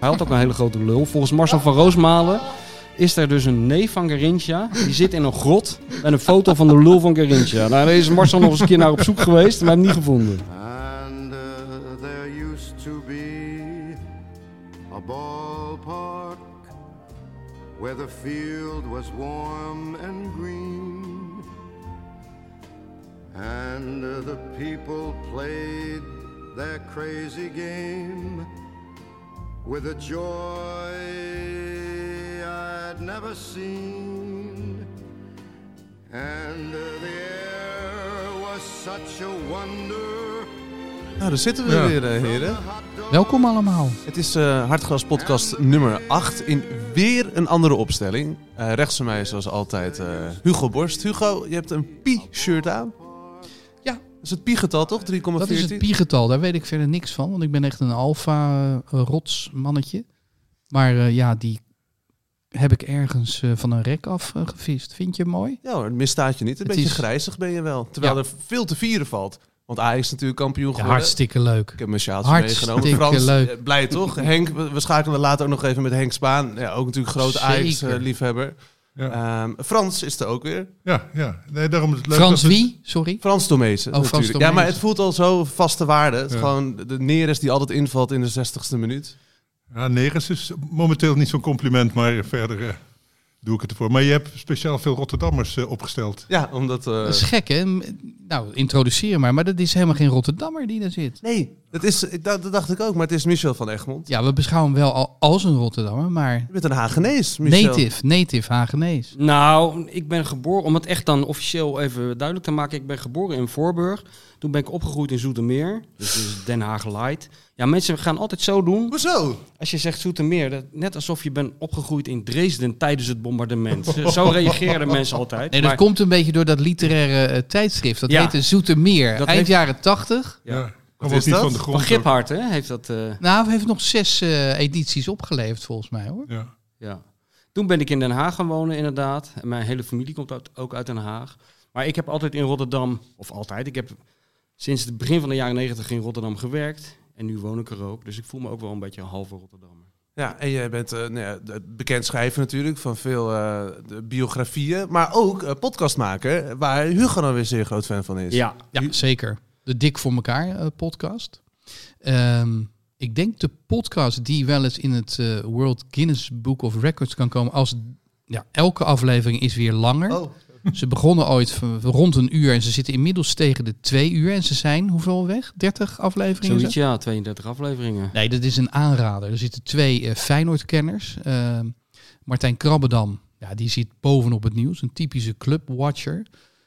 Hij had ook een hele grote lul. Volgens Marcel van Roosmalen is er dus een neef van Garincha. Die zit in een grot met een foto van de lul van Garincha. Nou, daar is Marcel nog eens een keer naar op zoek geweest, maar hem niet gevonden. And uh, there used to be a ballpark where the field was warm and green. And uh, the people played their crazy game with a joy I'd never seen. And uh, the air was such a wonder. Nou, daar zitten we Ja. weer, eh, heren. Welkom allemaal. Het is eh Hartgras podcast nummer 8 in weer een andere opstelling. Eh, rechts van mij is zoals altijd eh, Hugo Borst. Hugo, je hebt een Pi-shirt aan. Is het Pi-getal toch? 3,14? Dat is het piegetal. Daar weet ik verder niks van. Want ik ben echt een alfa-rots mannetje. Maar eh, ja, die heb ik ergens eh, van een rek af eh, gevist. Vind je hem mooi? Ja hoor, het misstaat je niet. Een Het beetje is- grijzig ben je wel. Terwijl Ja. er veel te vieren valt. Want Ajax is natuurlijk kampioen Ja, geworden. hartstikke leuk. Ik heb mijn sjaaltje Hartstikke meegenomen. Frans, leuk. eh, blij toch? Henk, we, schakelen later ook nog even met Henk Spaan. Ja, ook natuurlijk grote. Ajax-liefhebber. Ja. Ehm, Frans is er ook weer. Ja, ja. Nee, daarom is het leuk Frans het- wie? Sorry. Frans Tomezen Oh, Frans natuurlijk. Ja, maar het voelt al zo vaste waarde. Het Ja. gewoon de Neres die altijd invalt in de 60ste minuut. Ja, Neres is momenteel niet zo'n compliment, maar verder eh, doe ik het ervoor. Maar je hebt speciaal veel Rotterdammers eh, opgesteld. Ja, omdat... eh, Dat is gek, hè? Nou, introduceer maar. Maar dat is helemaal geen Rotterdammer die daar zit. Nee, dat, is, dat, dat dacht ik ook. Maar het is Michel van Egmond. Ja, we beschouwen hem wel al als een Rotterdammer, maar Je bent een Hagenees, Michel. native, native Hagenees. Nou, ik ben geboren, om het echt dan officieel even duidelijk te maken. Ik ben geboren in Voorburg. Toen ben ik opgegroeid in Zoetermeer. Dus Den Haag Light. Ja, mensen gaan altijd zo doen. Hoezo? Als je zegt Zoetermeer, dat, net alsof je bent opgegroeid in Dresden tijdens het bombardement. Zo reageren mensen altijd. Nee, dat Maar- komt een beetje door dat literaire eh, tijdschrift. Dat Ja. heette Zoetermeer. Dat Eind heeft- jaren tachtig. Ja. Kwam is dat? van de grond. Van Giphart, hè, heeft dat... eh, Nou, hij heeft nog zes eh, edities opgeleverd volgens mij hoor. Ja. Ja. Toen ben ik in Den Haag gaan wonen, inderdaad. En mijn hele familie komt uit- ook uit Den Haag. Maar ik heb altijd in Rotterdam, of altijd, ik heb sinds het begin van de jaren negentig in Rotterdam gewerkt. En nu woon ik er ook. Dus ik voel me ook wel een beetje een halve Rotterdammer. Ja, en jij bent eh, nou ja, bekend schrijver natuurlijk van veel eh, de biografieën. Maar ook eh, podcastmaker, waar Hugo dan weer zeer groot fan van is. Ja, Ja, zeker. De Dik voor elkaar eh, podcast. Ehm, ik denk de podcast die wel eens in het eh, World Guinness Book of Records kan komen als ja, elke aflevering is weer langer. Oh, Ze begonnen ooit van- rond een uur en ze zitten inmiddels tegen de twee uur en ze zijn hoeveel weg? 30 afleveringen? zoiets ja, 32 afleveringen. Nee, dat is een aanrader. Er zitten twee eh Feyenoord-kenners. Eh, Martijn Krabbedam, ja, die zit bovenop het nieuws. Een typische clubwatcher.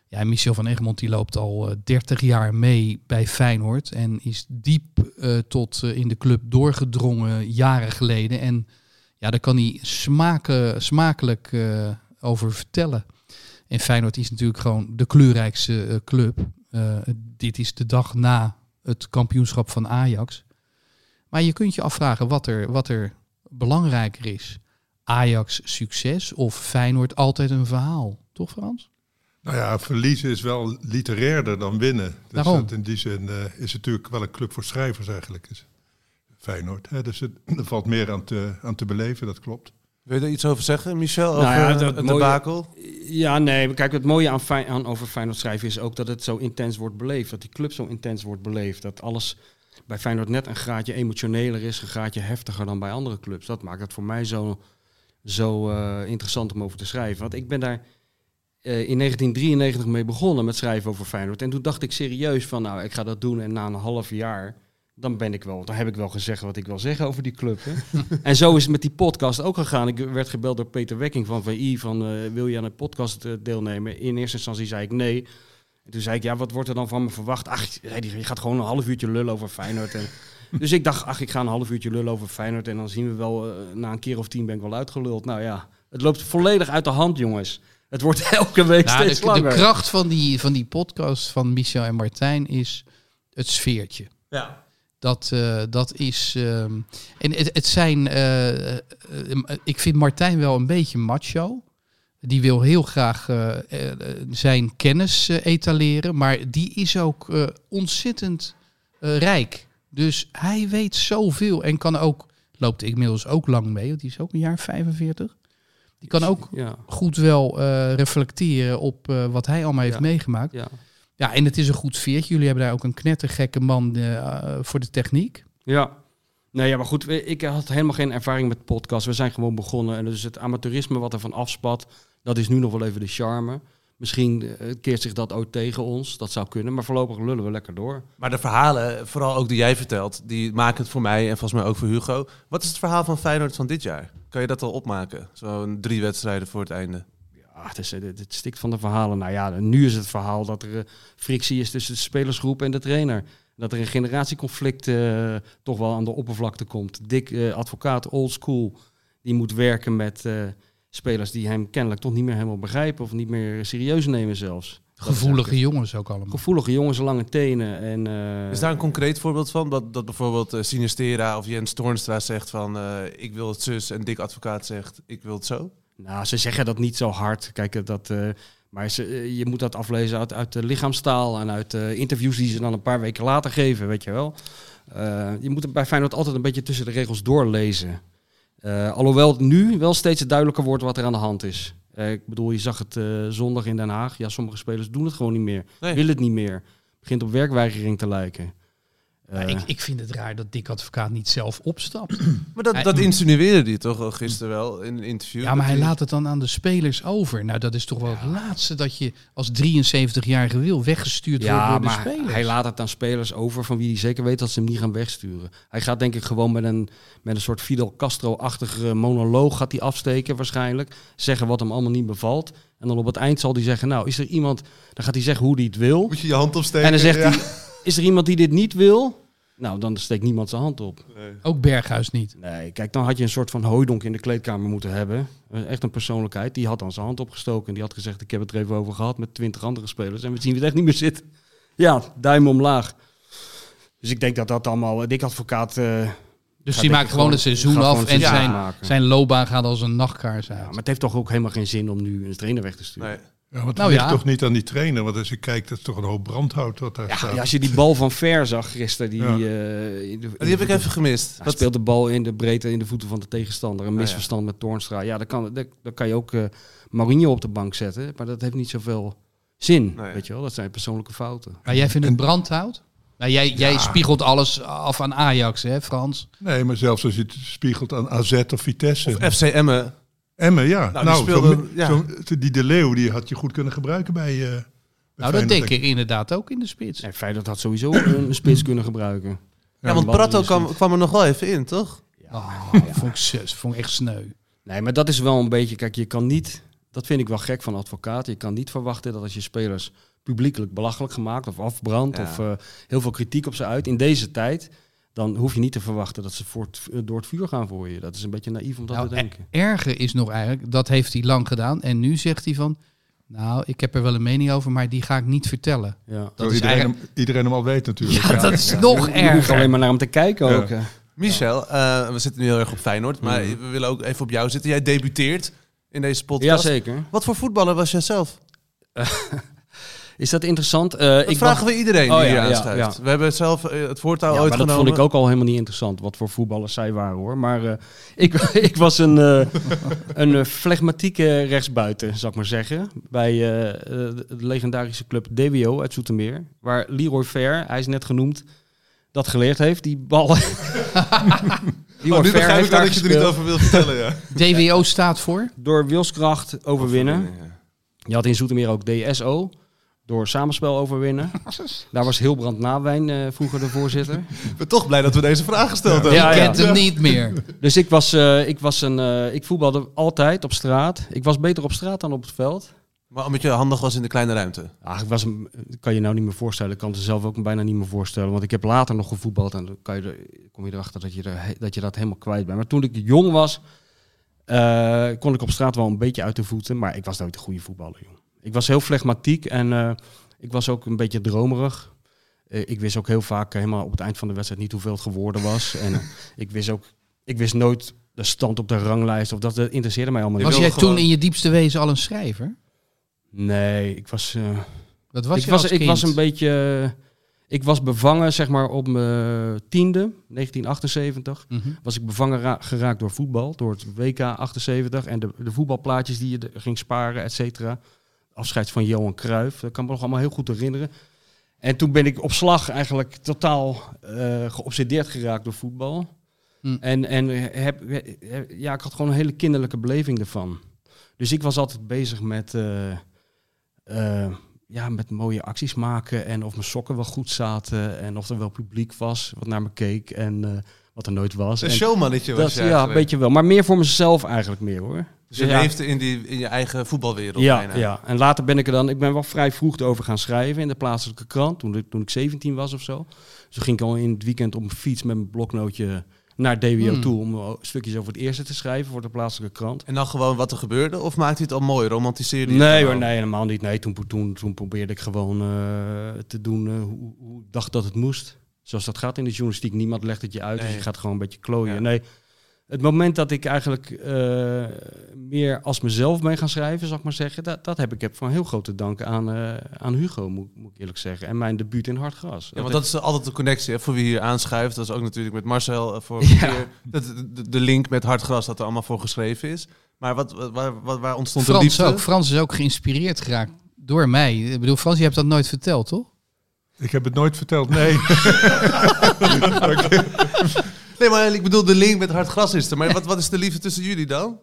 Ja, Michel van Egmond die loopt al eh, 30 jaar mee bij Feyenoord. En is diep eh, tot eh, in de club doorgedrongen jaren geleden. En ja, daar kan hij smakelijk eh, over vertellen. En Feyenoord is natuurlijk gewoon de kleurrijkste eh, club. Eh, dit is de dag na het kampioenschap van Ajax. Maar je kunt je afvragen wat er, wat er belangrijker is. Ajax succes of Feyenoord altijd een verhaal. Toch Frans? Nou ja, verliezen is wel literairder dan winnen. Dus Daarom. dat in die zin eh, is het natuurlijk wel een club voor schrijvers eigenlijk. Is Feyenoord. Hè? Dus het, er valt meer aan te, aan te beleven, dat klopt. Wil je er iets over zeggen, Michel? Nou Over ja, eh, dat het mooie- debakel? Ja, nee, kijk, het mooie aan, aan over Feyenoord schrijven is ook dat het zo intens wordt beleefd. Dat die club zo intens wordt beleefd. Dat alles bij Feyenoord net een graadje emotioneler is, een graadje heftiger dan bij andere clubs. Dat maakt het voor mij zo, zo eh, interessant om over te schrijven. Want ik ben daar eh, in 1993 mee begonnen met schrijven over Feyenoord. En toen dacht ik serieus van, nou, ik ga dat doen. En na een half jaar, dan ben ik wel, dan heb ik wel gezegd wat ik wil zeggen over die club. Hè? en zo is het met die podcast ook gegaan. Ik werd gebeld door Peter Wekking van VI van, eh, wil je aan een podcast eh, deelnemen? In eerste instantie zei ik nee. En toen zei ik, ja, wat wordt er dan van me verwacht? Ach, je gaat gewoon een half uurtje lullen over Feyenoord. En, dus ik dacht, ach, ik ga een half uurtje lullen over Feyenoord. En dan zien we wel, eh, na een keer of tien ben ik wel uitgeluld. Nou ja, het loopt volledig uit de hand, jongens. Het wordt elke week Nou, steeds de, de langer. kracht van die, van die podcast van Michel en Martijn is het sfeertje. Ja. Dat, eh, dat is. ehm, en het, het zijn. eh, eh, ik vind Martijn wel een beetje macho. Die wil heel graag zijn kennis etaleren. Maar die is ook ontzettend rijk. Dus hij weet zoveel en kan ook. Loopt inmiddels ook lang mee, want die is ook een jaar 45. Die kan ook Ja, goed wel eh, reflecteren op eh, wat hij allemaal heeft Ja. meegemaakt. ja. Ja, en het is een goed veertje. Jullie hebben daar ook een knettergekke man eh, voor de techniek. Ja. Nee, ja, maar goed, ik had helemaal geen ervaring met podcast. We zijn gewoon begonnen. En dus het amateurisme wat er van afspat, dat is nu nog wel even de charme. Misschien eh, keert zich dat ook tegen ons. Dat zou kunnen. Maar voorlopig lullen we lekker door. Maar de verhalen, vooral ook die jij vertelt, die maken het voor mij en volgens mij ook voor Hugo. Wat is het verhaal van Feyenoord van dit jaar? Kan je dat al opmaken? Zo'n drie wedstrijden voor het einde. Ja, het, is, eh, het, het stikt van de verhalen. Nou ja, nu is het verhaal dat er eh, frictie is tussen de spelersgroep en de trainer. Dat er een generatieconflict eh, toch wel aan de oppervlakte komt. Dik eh, advocaat, old school, die moet werken met eh, spelers die hem kennelijk toch niet meer helemaal begrijpen of niet meer serieus nemen zelfs. Gevoelige jongens ook allemaal. het. Gevoelige jongens, lange tenen. En, eh, Is daar een concreet voorbeeld van? Dat, dat bijvoorbeeld eh, Sinistera of Jens Toornstra zegt van eh, ik wil het zus en Dick Advocaat zegt ik wil het zo? Nou, ze zeggen dat niet zo hard. Kijk, dat, eh, maar ze, je moet dat aflezen uit, uit de lichaamstaal en uit eh, interviews die ze dan een paar weken later geven, weet je wel. Eh, je moet het bij Feyenoord altijd een beetje tussen de regels doorlezen. Eh, alhoewel het nu wel steeds duidelijker wordt wat er aan de hand is. Eh, ik bedoel, je zag het eh, zondag in Den Haag. Ja, sommige spelers doen het gewoon niet meer. Nee. Willen het niet meer. Het begint op werkweigering te lijken. Eh, ik, ik vind het raar dat Dick Advocaat niet zelf opstapt. Maar dat, Hij- dat insinueerde hij toch al gisteren wel in een interview. Ja, maar hij laat het dan aan de spelers over. Nou, dat is toch wel het laatste dat je als 73-jarige wil weggestuurd wordt Ja, door de maar spelers. hij laat het aan spelers over van wie hij zeker weet dat ze hem niet gaan wegsturen. Hij gaat denk ik gewoon met een, met een soort Fidel Castro-achtige monoloog gaat hij afsteken waarschijnlijk. Zeggen wat hem allemaal niet bevalt. En dan op het eind zal hij zeggen, nou is er iemand, dan gaat hij zeggen hoe hij het wil. Moet je je hand opsteken. En dan zegt ja. hij, is er iemand die dit niet wil? Nou, dan steekt niemand zijn hand op. Ook Berghuis niet. Nee, kijk, dan had je een soort van hooidonk in de kleedkamer moeten hebben. Eh, Echt een persoonlijkheid. Die had dan zijn hand opgestoken. En die had gezegd, ik heb het er even over gehad met twintig andere spelers. En we zien het echt niet meer zitten. Ja, duim omlaag. Dus ik denk dat dat allemaal... Dik advocaat... eh, Dus die maakt gewoon het seizoen af en het seizoen zijn, maken. zijn loopbaan gaat als een nachtkaars uit. Ja, maar het heeft toch ook helemaal geen zin om nu een trainer weg te sturen. Nee. Ja, want het Nou ligt ja. toch niet aan die trainer. Want als je kijkt, dat is toch een hoop brandhout wat daar Ja, staat. ja, als je die bal van Ver zag gisteren... Die, Ja. eh, in de- Die heb ik even gemist. Hij Wat- speelt de bal in de breedte in de voeten van de tegenstander. Een ja. misverstand met Toornstra. Ja, dan kan, dan, dan kan je ook eh Mourinho op de bank zetten. Maar dat heeft niet zoveel zin. Nee. Weet je wel, dat zijn persoonlijke fouten. Maar jij vindt het brandhout? Nou, jij, jij spiegelt alles af aan Ajax, hè Frans? Nee, maar zelfs als je het spiegelt aan AZ of Vitesse. Of FC Emmen. Emmen, ja. Nou, Nou, die speelde- zo- ja. zo- die De Leeuw die had je goed kunnen gebruiken bij... eh bij Nou, dat denk ik inderdaad ook in de spits. En Feyenoord had sowieso een spits kunnen gebruiken. Ja, want Prato kwam, kwam er nog wel even in, toch? Oh, vond, ik, vond ik echt sneu. Nee, maar dat is wel een beetje... Kijk, je kan niet... Dat vind ik wel gek van advocaten. Je kan niet verwachten dat als je spelers publiekelijk belachelijk gemaakt of afbrandt... Ja. of eh, heel veel kritiek op ze uit in deze tijd... dan hoef je niet te verwachten dat ze voor het, eh, door het vuur gaan voor je. Dat is een beetje naïef om dat Nou, te denken. erger is nog eigenlijk, dat heeft hij lang gedaan. En nu zegt hij van, nou, ik heb er wel een mening over, maar die ga ik niet vertellen. Ja. Dat Zo is iedereen, eigenlijk... hem, iedereen hem al weet natuurlijk. Ja, dat is nog Je hoeft alleen erger. maar naar hem te kijken Ja. ook. Michel, eh, we zitten nu heel erg op Feyenoord, maar Mhm. we willen ook even op jou zitten. Jij debuteert in deze podcast. Jazeker. Wat voor voetballer was jij zelf? Is dat interessant? Eh, Dat ik vragen we iedereen Oh, die ja, hier ja. We hebben zelf eh, het voortouw ja, ooit maar dat vond ik ook al helemaal niet interessant, wat voor voetballers zij waren hoor. Maar eh, ik, ik was een, eh, een flegmatieke rechtsbuiten, zal ik maar zeggen. Bij de legendarische club DWO uit Zoetermeer. Waar Leroy Fair, hij is net genoemd, dat geleerd heeft. Die bal Oh, nu begrijp ik dat je er niet over wilt vertellen, ja. DWO staat voor? Door wilskracht overwinnen. Ja. Je had in Zoetermeer ook DSO. Door samenspel overwinnen. Daar was Hilbrand Nawijn eh, vroeger de voorzitter. Ik ben toch blij dat we deze vraag gesteld hebben. Ja, Je kent hem niet meer. Dus ik was, eh, ik was een, eh, ik voetbalde altijd op straat. Ik was beter op straat dan op het veld. Maar omdat je handig was in de kleine ruimte. Ah, ik was een, dat kan je nou niet meer voorstellen. Ik kan het zelf ook bijna niet meer voorstellen. Want ik heb later nog gevoetbald en dan kan je er, kom je erachter dat je, er, dat je dat helemaal kwijt bent. Maar toen ik jong was, eh, kon ik op straat wel een beetje uit de voeten. Maar ik was nooit een goede voetballer. Joh. Ik was heel flegmatiek en eh, ik was ook een beetje dromerig. Eh, ik wist ook heel vaak eh, helemaal op het eind van de wedstrijd niet hoeveel het geworden was. en ik wist ook, ik wist nooit de stand op de ranglijst of dat, dat interesseerde mij allemaal Was niet. wilde jij toen in je diepste wezen al een schrijver? Nee, ik was... Dat was ik, je was, als ik kind. was een beetje. Ik was bevangen, zeg maar, op mijn tiende, 1978. Mhm. Was ik bevangen ra- geraakt door voetbal, door het WK 78 en de, de voetbalplaatjes die je ging sparen, et cetera. Afscheid van Johan Cruijff, dat kan me nog allemaal heel goed herinneren. En toen ben ik op slag eigenlijk totaal eh, geobsedeerd geraakt door voetbal. Hm. En, en heb, heb- ja, ik had gewoon een hele kinderlijke beleving ervan. Dus ik was altijd bezig met, eh, eh, ja, met mooie acties maken. En of mijn sokken wel goed zaten. En of er wel publiek was wat naar me keek. En eh, wat er nooit was. Een En showmannetje was dat, je ja, een beetje wel. Maar meer voor mezelf eigenlijk meer hoor. Dus je Ja. leefde in, die, in je eigen voetbalwereld Ja, bijna. ja, en later ben ik er dan... Ik ben wel vrij vroeg erover gaan schrijven in de plaatselijke krant. Toen, ik- toen ik 17 was of zo. Dus toen ging ik al in het weekend op mijn fiets met mijn bloknootje naar DWO Hmm. toe... om eh, stukjes over het eerste te schrijven voor de plaatselijke krant. En dan gewoon wat er gebeurde? Of maakte je het al mooi? Romantiseerde je Nee hoor, nee, helemaal niet. Nee, toen, toen, toen probeerde ik gewoon eh, te doen eh, hoe, hoe ik dacht dat het moest. Zoals dat gaat in de journalistiek. Niemand legt het je uit, dus je gaat gewoon een beetje klooien. Ja. Nee, het moment dat ik eigenlijk eh, meer als mezelf ben gaan schrijven, zal ik maar zeggen, dat, dat heb ik heb van heel grote dank aan, eh, aan Hugo, moet, moet ik eerlijk zeggen. En mijn debuut in Hartgras. Ja, want dat is altijd de connectie hè, voor wie hier aanschuift. Dat is ook natuurlijk met Marcel eh, Ja. Dat, de, de link met Hartgras dat er allemaal voor geschreven is. Maar wat, wat, waar, wat- waar ontstond de Frans liefde? ook. Frans is ook geïnspireerd geraakt door mij. Ik bedoel, Frans, je hebt dat nooit verteld, toch? Ik heb het nooit verteld, nee. Nee, maar ik bedoel, de link met Hartgras is er. Maar wat, wat is de liefde tussen jullie dan?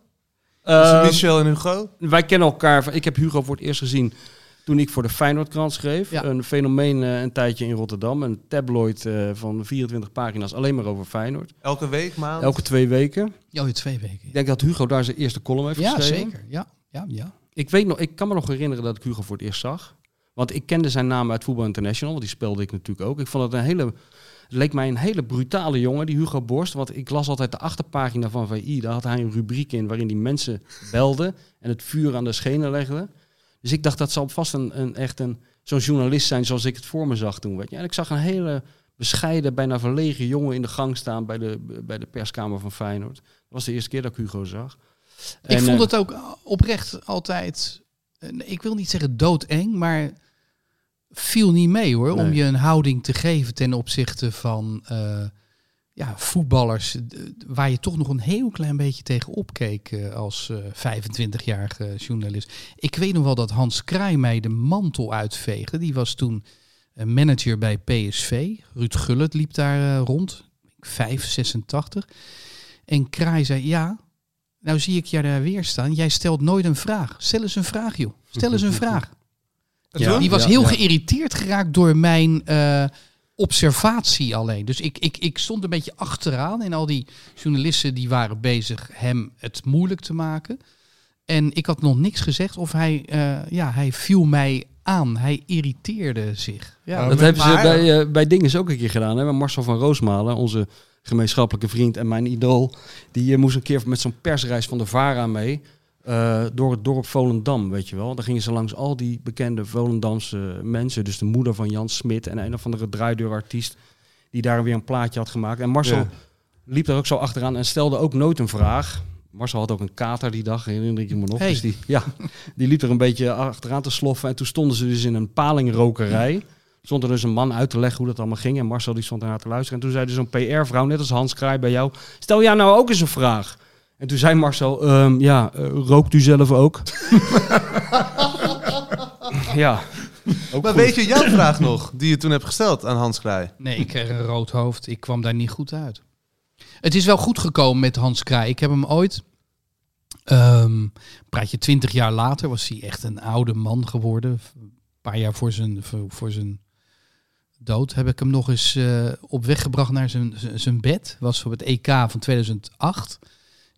Tussen Eh, Michel en Hugo? wij kennen elkaar. van- Ik heb Hugo voor het eerst gezien toen ik voor de Feyenoordkrant schreef. Ja. Een fenomeen eh, een tijdje in Rotterdam. Een tabloid eh, van 24 pagina's alleen maar over Feyenoord. Elke week, maand? Elke twee weken. Ja, in twee weken. Ik denk dat Hugo daar zijn eerste column heeft Ja, geschreven. zeker. Ja, ja, ja. Ik, weet nog, ik kan me nog herinneren dat ik Hugo voor het eerst zag. Want ik kende zijn naam uit Voetbal International, want die speelde ik natuurlijk ook. Ik vond het een hele... Het leek mij een hele brutale jongen, die Hugo Borst. Want ik las altijd de achterpagina van VI. Daar had hij een rubriek in waarin die mensen belde en het vuur aan de schenen legde. Dus ik dacht, dat zal vast een, een echt een, zo'n journalist zijn zoals ik het voor me zag toen. Weet je. En ik zag een hele bescheiden, bijna verlegen jongen in de gang staan bij de, bij de perskamer van Feyenoord. Dat was de eerste keer dat ik Hugo zag. Ik En, vond eh, het ook oprecht altijd, eh, ik wil niet zeggen doodeng, maar viel niet mee hoor. Om je een houding te geven ten opzichte van eh, ja, voetballers eh, waar je toch nog een heel klein beetje tegen opkeek eh, als eh 25-jarige journalist. Ik weet nog wel dat Hans Kraai mij de mantel uitveegde. Die was toen manager bij PSV. Ruud Gullit liep daar rond, 5, 86. En Kraai zei, ja, nou zie ik jou daar weer staan. Jij stelt nooit een vraag. Stel eens een vraag, joh. Stel eens een vraag. Ja. Die was heel ja. geïrriteerd geraakt door mijn eh, observatie alleen. Dus ik, ik, ik stond een beetje achteraan en al die journalisten die waren bezig hem het moeilijk te maken. En ik had nog niks gezegd of hij, eh, ja, hij viel mij aan. Hij irriteerde zich. Ja, Dat hebben ze bij, eh bij Dinges ook een keer gedaan. Hè? Met Marcel van Roosmalen, onze gemeenschappelijke vriend en mijn idool. Die moest een keer met zo'n persreis van de VARA mee. Eh, door het dorp Volendam, weet je wel. Dan gingen ze langs al die bekende Volendamse mensen. Dus de moeder van Jan Smit en een of andere draaideurartiest. Die daar weer een plaatje had gemaakt. En Marcel Ja. liep daar ook zo achteraan en stelde ook nooit een vraag. Marcel had ook een kater die dag, herinner ik me nog. Hey. Dus die, ja, die liep er een beetje achteraan te sloffen. En toen stonden ze dus in een palingrokerij. Stond er dus een man uit te leggen hoe dat allemaal ging. En Marcel die stond ernaar te luisteren. En toen zei dus zo'n PR-vrouw, net als Hans Kraai bij jou... Stel jij nou ook eens een vraag. En toen zei Marcel, "Ehm, ja, eh, rookt u zelf ook? ja. Ook Maar goed. weet je jouw vraag nog, die je toen hebt gesteld aan Hans Kraai? Nee, ik kreeg een rood hoofd. Ik kwam daar niet goed uit. Het is wel goed gekomen met Hans Kraai. Ik heb hem ooit, ehm praat je twintig jaar later, was hij echt een oude man geworden. Een paar jaar voor zijn, voor, voor zijn dood heb ik hem nog eens eh, op weg gebracht naar zijn, zijn- zijn bed. Was op het EK van 2008.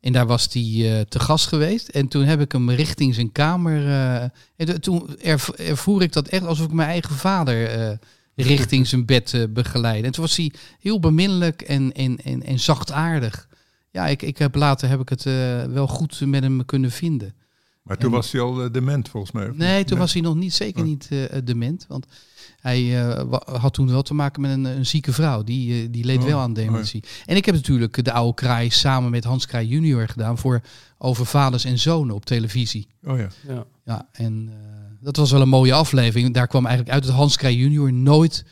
En daar was hij eh, te gast geweest. En toen heb ik hem richting zijn kamer. eh, en toen erv- ervoer ik dat echt alsof ik mijn eigen vader eh, richting zijn bed begeleidde. En toen was hij heel beminnelijk en, en, en, en zachtaardig. Ja, ik, ik heb later heb ik het wel goed met hem kunnen vinden. Maar toen En- was hij al dement volgens mij. Nee, toen was hij nog niet, zeker Oh. niet dement. Want hij eh, had toen wel te maken met een, een zieke vrouw. Die, eh, die leed Oh, wel aan dementie. En ik heb natuurlijk de oude kraai samen met Hans Kraai junior gedaan voor over vaders en zonen op televisie. Oh ja. Ja. Ja, en eh, dat was wel een mooie aflevering. Daar kwam eigenlijk uit dat Hans Kraai junior nooit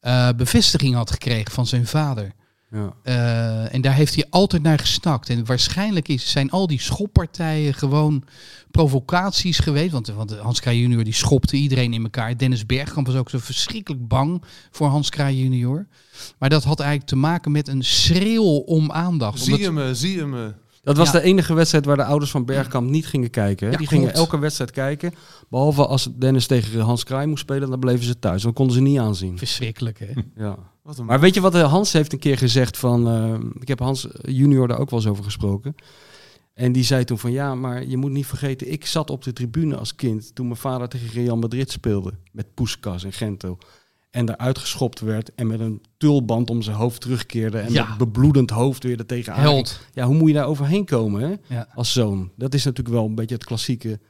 eh, bevestiging had gekregen van zijn vader. Ja. Eh, en daar heeft hij altijd naar gesnakt. En waarschijnlijk is, zijn al die schoppartijen gewoon provocaties geweest. Want, want Hans Kraaij junior die schopte iedereen in elkaar. Dennis Bergkamp was ook zo verschrikkelijk bang voor Hans Kraaij junior. Maar dat had eigenlijk te maken met een schreeuw om aandacht. Zie je me, zie je me. Dat was Ja. de enige wedstrijd waar de ouders van Bergkamp niet gingen kijken. Ja, die gingen elke wedstrijd kijken. Behalve als Dennis tegen Hans Kraai moest spelen, dan bleven ze thuis. Dan konden ze niet aanzien. Verschrikkelijk, hè? Ja. Wat een Maar weet je wat eh, Hans heeft een keer gezegd van... eh, ik heb Hans junior daar ook wel eens over gesproken. En die zei toen van ja, maar je moet niet vergeten... ik zat op de tribune als kind toen mijn vader tegen Real Madrid speelde. Met Puskas en Gento. En daar uitgeschopt werd en met een tulband om zijn hoofd terugkeerde... en Ja. met bebloedend hoofd weer er tegenaan. Held. Ja, hoe moet je daar overheen komen hè? Ja. als zoon? Dat is natuurlijk wel een beetje het klassieke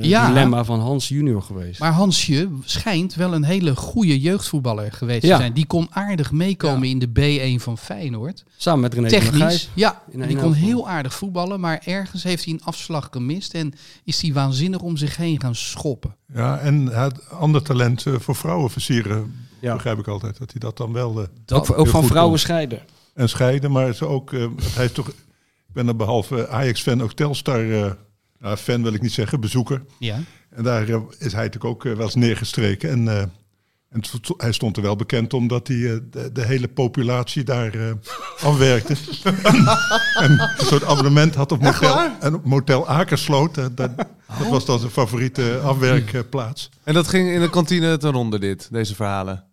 Ja. dilemma van Hans junior geweest. Maar Hansje schijnt wel een hele goede jeugdvoetballer geweest Ja. te zijn. Die kon aardig meekomen in de B1 van Feyenoord. Samen met René Technisch, Gijs. ja, die kon heel aardig voetballen, maar ergens heeft hij een afslag gemist en is hij waanzinnig om zich heen gaan schoppen. Ja, en had ander talent eh, voor vrouwen versieren. Ja. Begrijp ik altijd. Dat hij dat dan wel... eh, Ook, van vrouwen kon. scheiden. En scheiden, maar ze ook... eh, hij is toch... Ik ben er behalve Ajax-fan ook Telstar... nou, fan wil ik niet zeggen, bezoeker. Ja. En daar eh, is hij natuurlijk ook eh, wel eens neergestreken. En, eh, en hij stond er wel bekend omdat hij de, de hele populatie daar eh, afwerkte. en een soort abonnement had op motel, en op motel Akersloot. Dat, dat was dan zijn favoriete afwerkplaats. En dat ging in de kantine ten ronde dit, deze verhalen.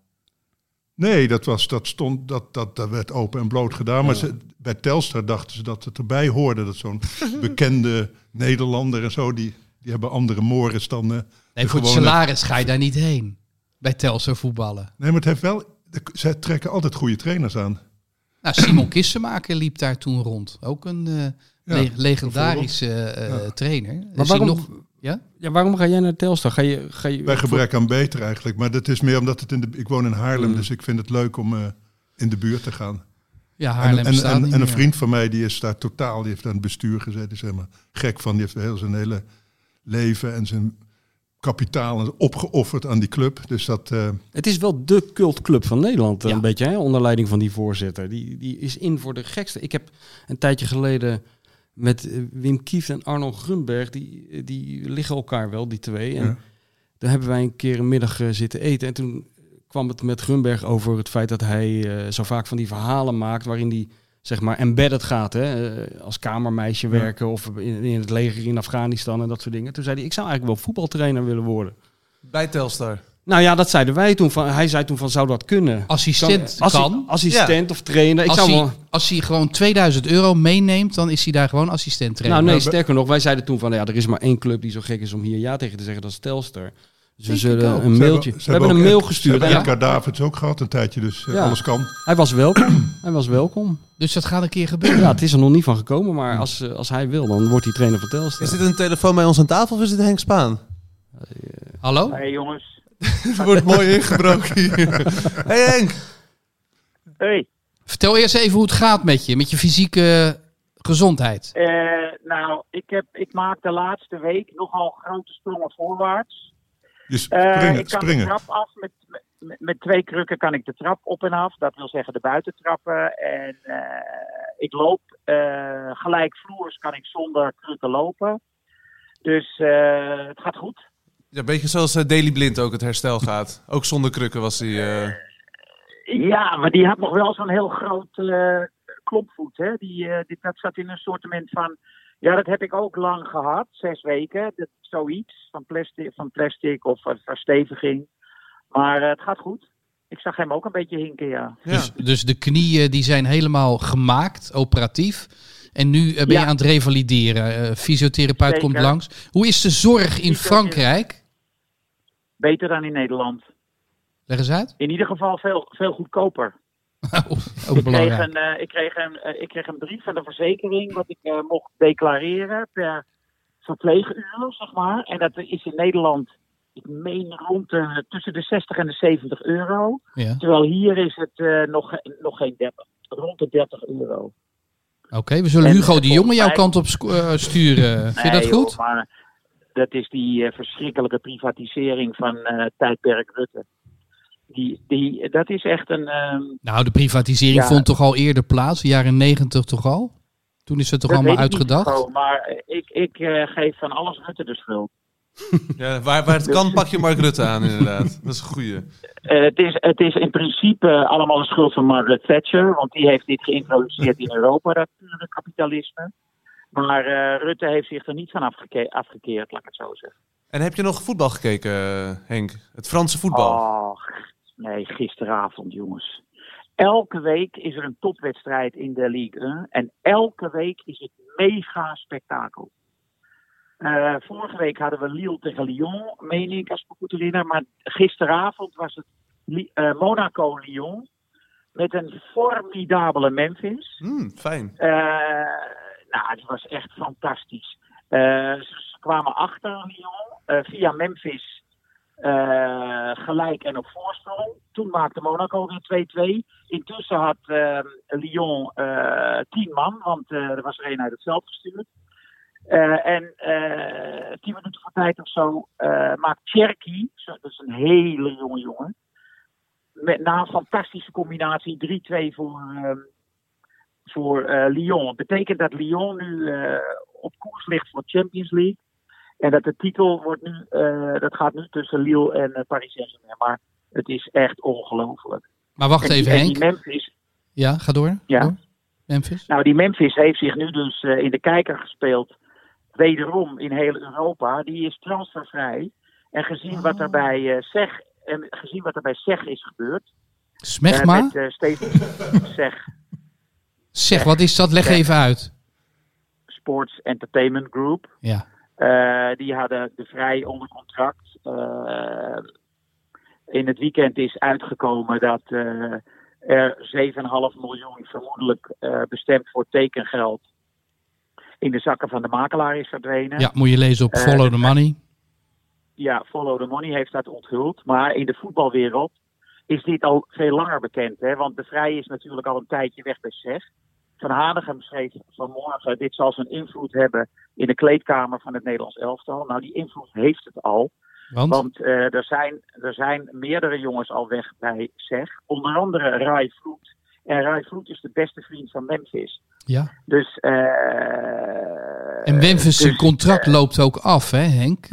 Nee, dat, was, dat, stond, dat, dat, dat werd open en bloot gedaan. Maar ze, bij Telstar dachten ze dat het erbij hoorde. Dat zo'n bekende Nederlander en zo, die, die hebben andere mores dan... eh, Nee, de voor het salaris ga je daar niet heen. Bij Telstar voetballen. Nee, maar het heeft wel... Zij trekken altijd goede trainers aan. Nou, Simon Kissemaker liep daar toen rond. Ook een eh, Ja, le- legendarische eh, Ja. trainer. Maar Is hij waarom, nog... Ja? ja, waarom ga jij naar Telstar? Ga je, ga je Bij gebrek aan beter eigenlijk. Maar dat is meer omdat het in de... Ik woon in Haarlem, Mm. dus ik vind het leuk om eh, in de buurt te gaan. Ja, En, Haarlem en, en, niet en een vriend van mij, die is daar totaal... Die heeft aan het bestuur gezeten. Die is helemaal gek van. Die heeft heel zijn hele leven en zijn kapitaal opgeofferd aan die club. Dus dat... eh, Het is wel de cultclub van Nederland, eh, Ja. een beetje, hè? onder leiding van die voorzitter. Die, die is in voor de gekste. Ik heb een tijdje geleden met eh, Wim Kieft en Arno Grunberg, die, die liggen elkaar wel, die twee. En Ja. daar hebben wij een keer een middag eh, zitten eten. En toen kwam het met Grunberg over het feit dat hij eh, zo vaak van die verhalen maakt waarin hij zeg maar embedded gaat, hè? eh, als kamermeisje Ja. werken of in, in het leger in Afghanistan en dat soort dingen. Toen zei hij, ik zou eigenlijk wel voetbaltrainer willen worden. Bij Telstar. Nou ja, dat zeiden wij toen. Van, hij zei toen van, zou dat kunnen? Assistent Kan- assi- kan. assistent of trainer. Ik Als zou hij, wel... als hij gewoon 2000 euro meeneemt, dan is hij daar gewoon assistent trainer. Nou nee, Nou, sterker nog, wij zeiden toen van, ja, er is maar één club die zo gek is om hier ja tegen te zeggen, dat is Telstar. Dus we zullen een ze mailtje. hebben- we hebben een mail gestuurd. Ze hebben Ja. Davids ook gehad een tijdje, dus eh, Ja. alles kan. Hij was welkom. hij was welkom. Dus dat gaat een keer gebeuren. Ja, het is er nog niet van gekomen, maar als, eh, als hij wil, dan wordt hij trainer van Telstar. Is dit een telefoon bij ons aan tafel of is dit Henk Spaan? Hallo? Hey jongens. Het wordt mooi ingebroken hier. Hey Henk. Hey. Vertel eerst even hoe het gaat met je, met je fysieke gezondheid. Eh, nou, ik, heb, ik maak de laatste week nogal grote sprongen voorwaarts. Je Eh, springen, ik kan de springen. trap af met, met, met twee krukken kan ik de trap op en af. Dat wil zeggen de buitentrappen. En eh, ik loop eh gelijkvloers kan ik zonder krukken lopen. Dus eh, het gaat goed. Ja, een beetje zoals eh, Daily Blind ook het herstel gaat. Ook zonder krukken was hij... eh, Ja, maar die had nog wel zo'n heel groot eh klompvoet. Hè? Die, eh, die, dat zat in een soortement van. Ja, dat heb ik ook lang gehad, zes weken. Dat, zoiets van plastic, van plastic of versteviging. Maar eh, het gaat goed. Ik zag hem ook een beetje hinken, ja. Ja. Dus, dus de knieën die zijn helemaal gemaakt, operatief. En nu ben je aan het revalideren. Fysiotherapeut Zeker. komt langs. Hoe is de zorg in Frankrijk? Beter dan in Nederland. Leg eens uit. In ieder geval veel, veel goedkoper. ook Ik kreeg, een, eh, ik, kreeg een, eh, ik kreeg een brief van de verzekering wat ik eh, mocht declareren per verpleeguur, zeg maar. En dat is in Nederland, ik meen rond de, tussen de 60 en de 70 euro. Ja. Terwijl hier is het nog, nog geen 30, rond de 30 euro. Oké, we zullen En, Hugo de Jonge jouw kant op sturen. Vind je dat goed? joh, maar dat is die eh, verschrikkelijke privatisering van eh, tijdperk Rutte. Die, die, dat is echt een... ehm, Nou, de privatisering Ja. vond toch al eerder plaats, de jaren negentig toch al? Toen is het toch dat allemaal weet ik niet uitgedacht? zo, maar eh, ik, ik eh, geef van alles Rutte de schuld. Ja, waar, waar het kan pak je Mark Rutte aan inderdaad. Dat is een goeie. Eh, het, is, het is in principe allemaal de schuld van Margaret Thatcher, want die heeft dit geïntroduceerd in Europa, dat pure kapitalisme. Maar eh, Rutte heeft zich er niet van afgeke- afgekeerd, laat ik het zo zeggen. En heb je nog voetbal gekeken, Henk? Het Franse voetbal? Oh, nee, gisteravond, jongens. Elke week is er een topwedstrijd in de Ligue 1 en elke week is het mega spektakel. Eh, vorige week hadden we Lille tegen Lyon, meen ik, als ik me goed herinner. Maar gisteravond was het eh, Monaco-Lyon met een formidabele Memphis. Hmm, fijn. Eh, nou, het was echt fantastisch. Eh, ze, kwamen achter Lyon eh, via Memphis eh, gelijk en op voorsprong. Toen maakte Monaco weer 2-2. Intussen had eh, Lyon tien man, want er was er één uit het veld gestuurd. En tien minuten voor tijd of zo maakt Cherky, dat is een hele jonge jongen, met, na een fantastische combinatie 3-2 voor, ehm, voor eh, Lyon. Betekent dat Lyon nu eh, op koers ligt voor Champions League. En dat de titel wordt nu, eh, dat gaat nu tussen Lille en Paris Saint-Germain. Maar het is echt ongelooflijk. Maar wacht die- even, en Henk. die Memphis, Ja, ga door. Ja. Door. Memphis. nou, die Memphis heeft zich nu dus in de kijker gespeeld. Wederom in heel Europa. Die is transfervrij. En gezien wat er bij eh SEG, en gezien wat er bij SEG is gebeurd. Smegma? met eh, Steven SEG, Zeg, wat is dat? Leg even uit. Sports Entertainment Group. Ja. Eh, die hadden de Vrij onder contract. Eh, in het weekend is uitgekomen dat eh, er 7,5 miljoen vermoedelijk bestemd voor tekengeld in de zakken van de makelaar is verdwenen. ja, moet je lezen op Follow the Money. Ja, Follow the Money heeft dat onthuld. Maar in de voetbalwereld is dit al veel langer bekend. Hè? Want de Vrij is natuurlijk al een tijdje weg bij SEG. Van Hanegem schreef vanmorgen, dit zal zijn invloed hebben in de kleedkamer van het Nederlands elftal. Nou, die invloed heeft het al. Want? Want eh, er, zijn, er zijn meerdere jongens al weg bij SEG. Onder andere Rai Vloed. En Rai Vloed is de beste vriend van Memphis. Ja. Dus, eh, En Memphis' zijn dus, contract eh, loopt ook af, hè Henk?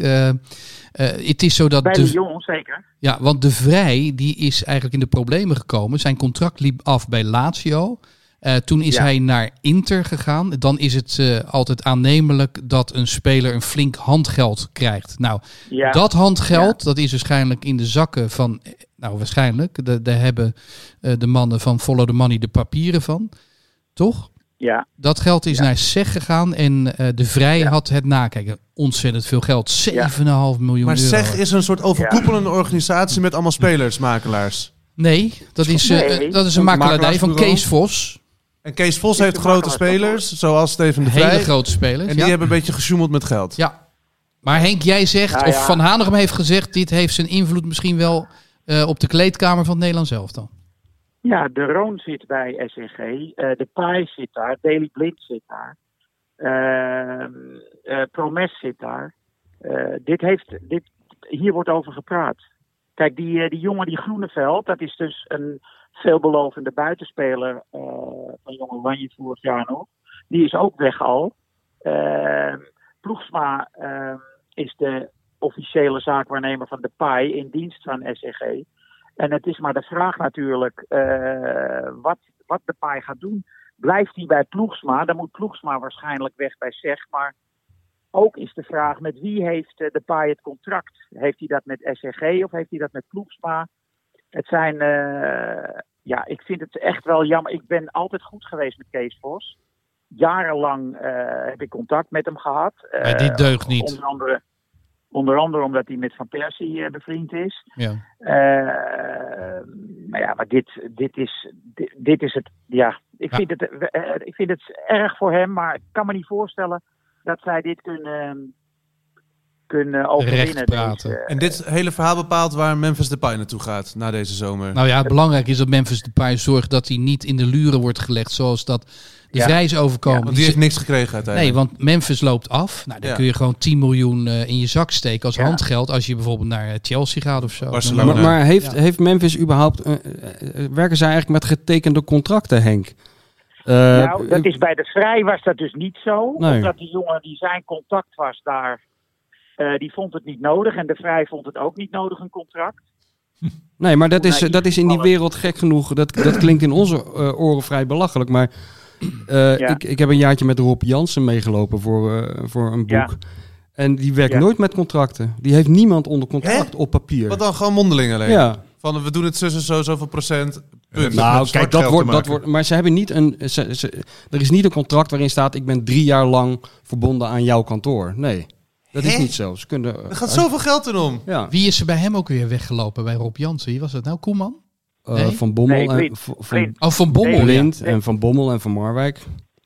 Eh, het is zo dat bij de, zeker. Ja, want de Vrij die is eigenlijk in de problemen gekomen. Zijn contract liep af bij Lazio. Eh, toen is Ja. hij naar Inter gegaan. Dan is het eh, altijd aannemelijk dat een speler een flink handgeld krijgt. Nou, Ja. dat handgeld, dat is waarschijnlijk in de zakken van... Nou, waarschijnlijk. de- Daar hebben de mannen van Follow the Money de papieren van. Toch? Ja, Dat geld is naar SEG gegaan en de Vrij had het nakijken. Ontzettend veel geld. 7,5 miljoen Maar euro. SEG is een soort overkoepelende organisatie met allemaal spelersmakelaars. Nee, dat is, eh, Nee. dat is een makelaardij van. Kees Vos. En Kees Vos heeft grote spelers, zoals Steven de Hele Vrij. grote spelers. En die ja. hebben een beetje gesjoemeld met geld. ja. Maar Henk, jij zegt, Nou of. Van Hanegem heeft gezegd... dit heeft zijn invloed misschien wel eh, op de kleedkamer van het Nederlands elftal. Ja, de Roon zit bij SNG. eh, de Pai zit daar. Daily Blind zit daar. ehm, eh, Promes zit daar. Eh, dit heeft, dit, hier wordt over gepraat. Kijk, die, eh, die jongen, die Groeneveld, dat is dus een veelbelovende buitenspeler eh, van Jong Oranje vorig jaar nog. Die is ook weg al. Ploegsma is de officiële zaakwaarnemer van de PAI in dienst van SCG. En het is maar de vraag natuurlijk eh, wat, wat de PAI gaat doen. Blijft hij bij Ploegsma? Dan moet Ploegsma waarschijnlijk weg bij SEG. Maar ook is de vraag met wie heeft eh, de Paai het contract? Heeft hij dat met SCG of heeft hij dat met Ploegsma? Het zijn, eh, ja, ik vind het echt wel jammer. Ik ben altijd goed geweest met Kees Vos. Jarenlang eh, heb ik contact met hem gehad. Maar dit Eh, deugt niet. Onder andere, onder andere omdat hij met Van Persie bevriend is. Ja. Maar ja, maar dit, dit, is, dit, dit is het. Ja, ik, Ja. Vind het, ik vind het erg voor hem, maar ik kan me niet voorstellen dat zij dit kunnen, kunnen overwinnen. Recht praten. deze- En dit hele verhaal bepaalt waar Memphis Depay naartoe gaat na deze zomer. Nou ja, belangrijk is dat Memphis Depay zorgt dat hij niet in de luren wordt gelegd zoals dat de Ja. Vrij is overkomen. want Die heeft niks gekregen Nee, uiteindelijk. want Memphis loopt af. Nou, dan Ja. kun je gewoon 10 miljoen eh, in je zak steken als Ja. handgeld als je bijvoorbeeld naar eh, Chelsea gaat of zo. Barcelona. Maar, maar heeft, Ja. heeft Memphis überhaupt... eh, eh, eh, werken zij eigenlijk met getekende contracten, Henk? Eh, nou, dat is bij de Vrij was dat dus niet zo. Nee. Omdat die jongen die zijn contact was daar, eh, die vond het niet nodig. En de Vrij vond het ook niet nodig, een contract. Nee, maar dat is, dat is in die wereld gek genoeg. Dat, dat klinkt in onze eh, oren vrij belachelijk. Maar eh, Ja. ik, ik heb een jaartje met Rob Jansen meegelopen voor, eh, voor een boek. Ja. En die werkt Ja. nooit met contracten. Die heeft niemand onder contract op papier. Wat dan gewoon mondeling alleen? Ja. Van we doen het zus en zo, zoveel procent. Punt. Nou, kijk, dat wordt, dat wordt. Maar ze hebben niet een. Ze, ze- er is niet een contract waarin staat: ik ben drie jaar lang verbonden aan jouw kantoor. Nee, dat is niet zo. Ze kunnen. Er gaat zoveel geld in om. Ja, Wie is er bij hem ook weer weggelopen bij Rob Jansen? Wie was dat nou? Koeman? eh, Nee? Van Bommel Nee, en van. Oh, Van Bommel. Ja. En Van Bommel en Van Marwijk.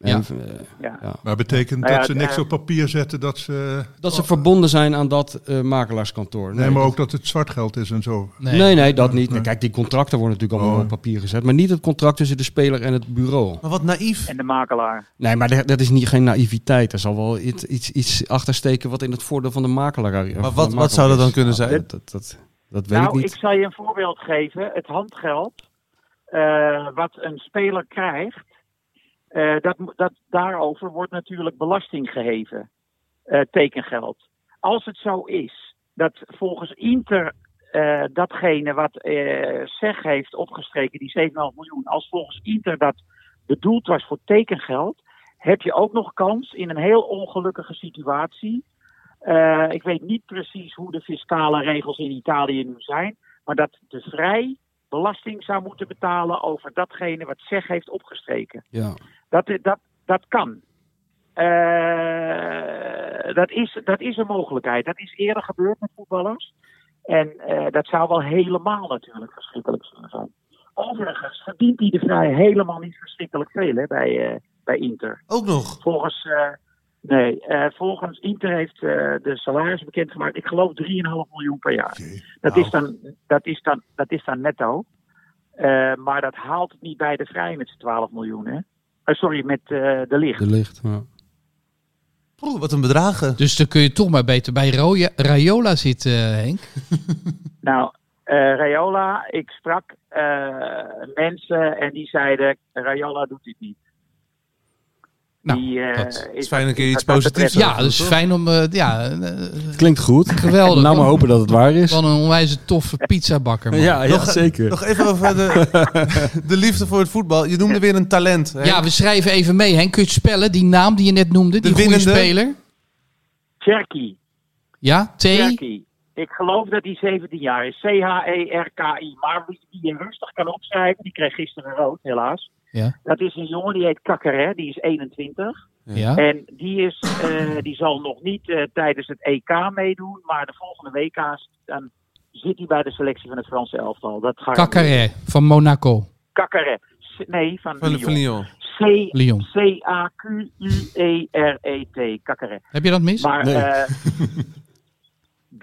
En, Ja. eh, Ja. ja. Maar betekent Nou ja, dat ze niks op papier zetten dat ze... Dat ze verbonden zijn aan dat eh, makelaarskantoor. Nee, maar dat- ook dat het zwart geld is en zo. Nee. Nee, nee, dat niet. Nee. Kijk, die contracten worden natuurlijk allemaal Oh. op papier gezet. Maar niet het contract tussen de speler en het bureau. Maar wat naïef. En de makelaar. Nee, maar dat is niet, geen naïviteit. Er zal wel iets, iets, iets achtersteken wat in het voordeel van de makelaar Maar wat, wat zou dat dan kunnen Nou, zijn? Dat, dat, dat, dat weet nou, ik niet. ik zal je een voorbeeld geven. Het handgeld eh, wat een speler krijgt, eh, dat, dat, daarover wordt natuurlijk belasting geheven. eh, tekengeld. Als het zo is dat volgens Inter eh, datgene wat SEG heeft opgestreken, die 7,5 miljoen, als volgens Inter dat bedoeld was voor tekengeld, heb je ook nog kans in een heel ongelukkige situatie. Ik weet niet precies hoe de fiscale regels in Italië nu zijn, maar dat de vrij belasting zou moeten betalen over datgene wat SEG heeft opgestreken. Ja. Dat, dat, dat kan. Eh, dat, is, dat is een mogelijkheid. Dat is eerder gebeurd met voetballers. En eh, dat zou wel helemaal natuurlijk verschrikkelijk zijn. Overigens verdient hij de vrij helemaal niet verschrikkelijk veel hè, bij, eh, bij Inter. Ook nog. Volgens, nee, eh, volgens Inter heeft eh, de salaris bekendgemaakt. Ik geloof 3,5 miljoen per jaar. Dat, Nou, is, dan, dat, is, dan, dat is dan netto. Eh, maar dat haalt het niet bij de vrij met z'n 12 miljoen. Hè? Sorry, met eh, de licht. De licht. Ja. Poeh, wat een bedragen. Dus dan kun je toch maar beter bij Roya- Rayola zitten, eh, Henk. Nou, eh Rayola, ik sprak eh, mensen en die zeiden: Rayola doet dit niet. Nou, die, eh, dat is fijn een keer iets dat positiefs Ja, dus fijn om... eh, ja, eh, Klinkt goed. Geweldig. Nou, maar hopen dat het waar is. van een onwijs toffe pizzabakker. man. Ja, ja Nog- zeker. Nog even over de, de liefde voor het voetbal. Je noemde weer een talent. hè? Ja, we schrijven even mee. Henk, kun je het spellen? Die naam die je net noemde, die De goede winnende. speler. Cherky. Ja, T. Cherky. Ik geloof dat hij 17 jaar is. C-H-E-R-K-I. Maar wie wie je rustig kan opschrijven, die kreeg gisteren rood, helaas. Ja. Dat is een jongen die heet Kakkeré, die is 21. Ja. En die, is, eh, die zal nog niet eh, tijdens het EK meedoen, maar de volgende WK's dan zit hij bij de selectie van het Franse elftal. Dat gaat Kakare van Monaco. Kakkeré. Nee, van, Van, Lyon. Lyon. C- Lyon. C-A-Q-U-E-R-E-T. Kakkeré. Heb je dat mis? Maar Nee.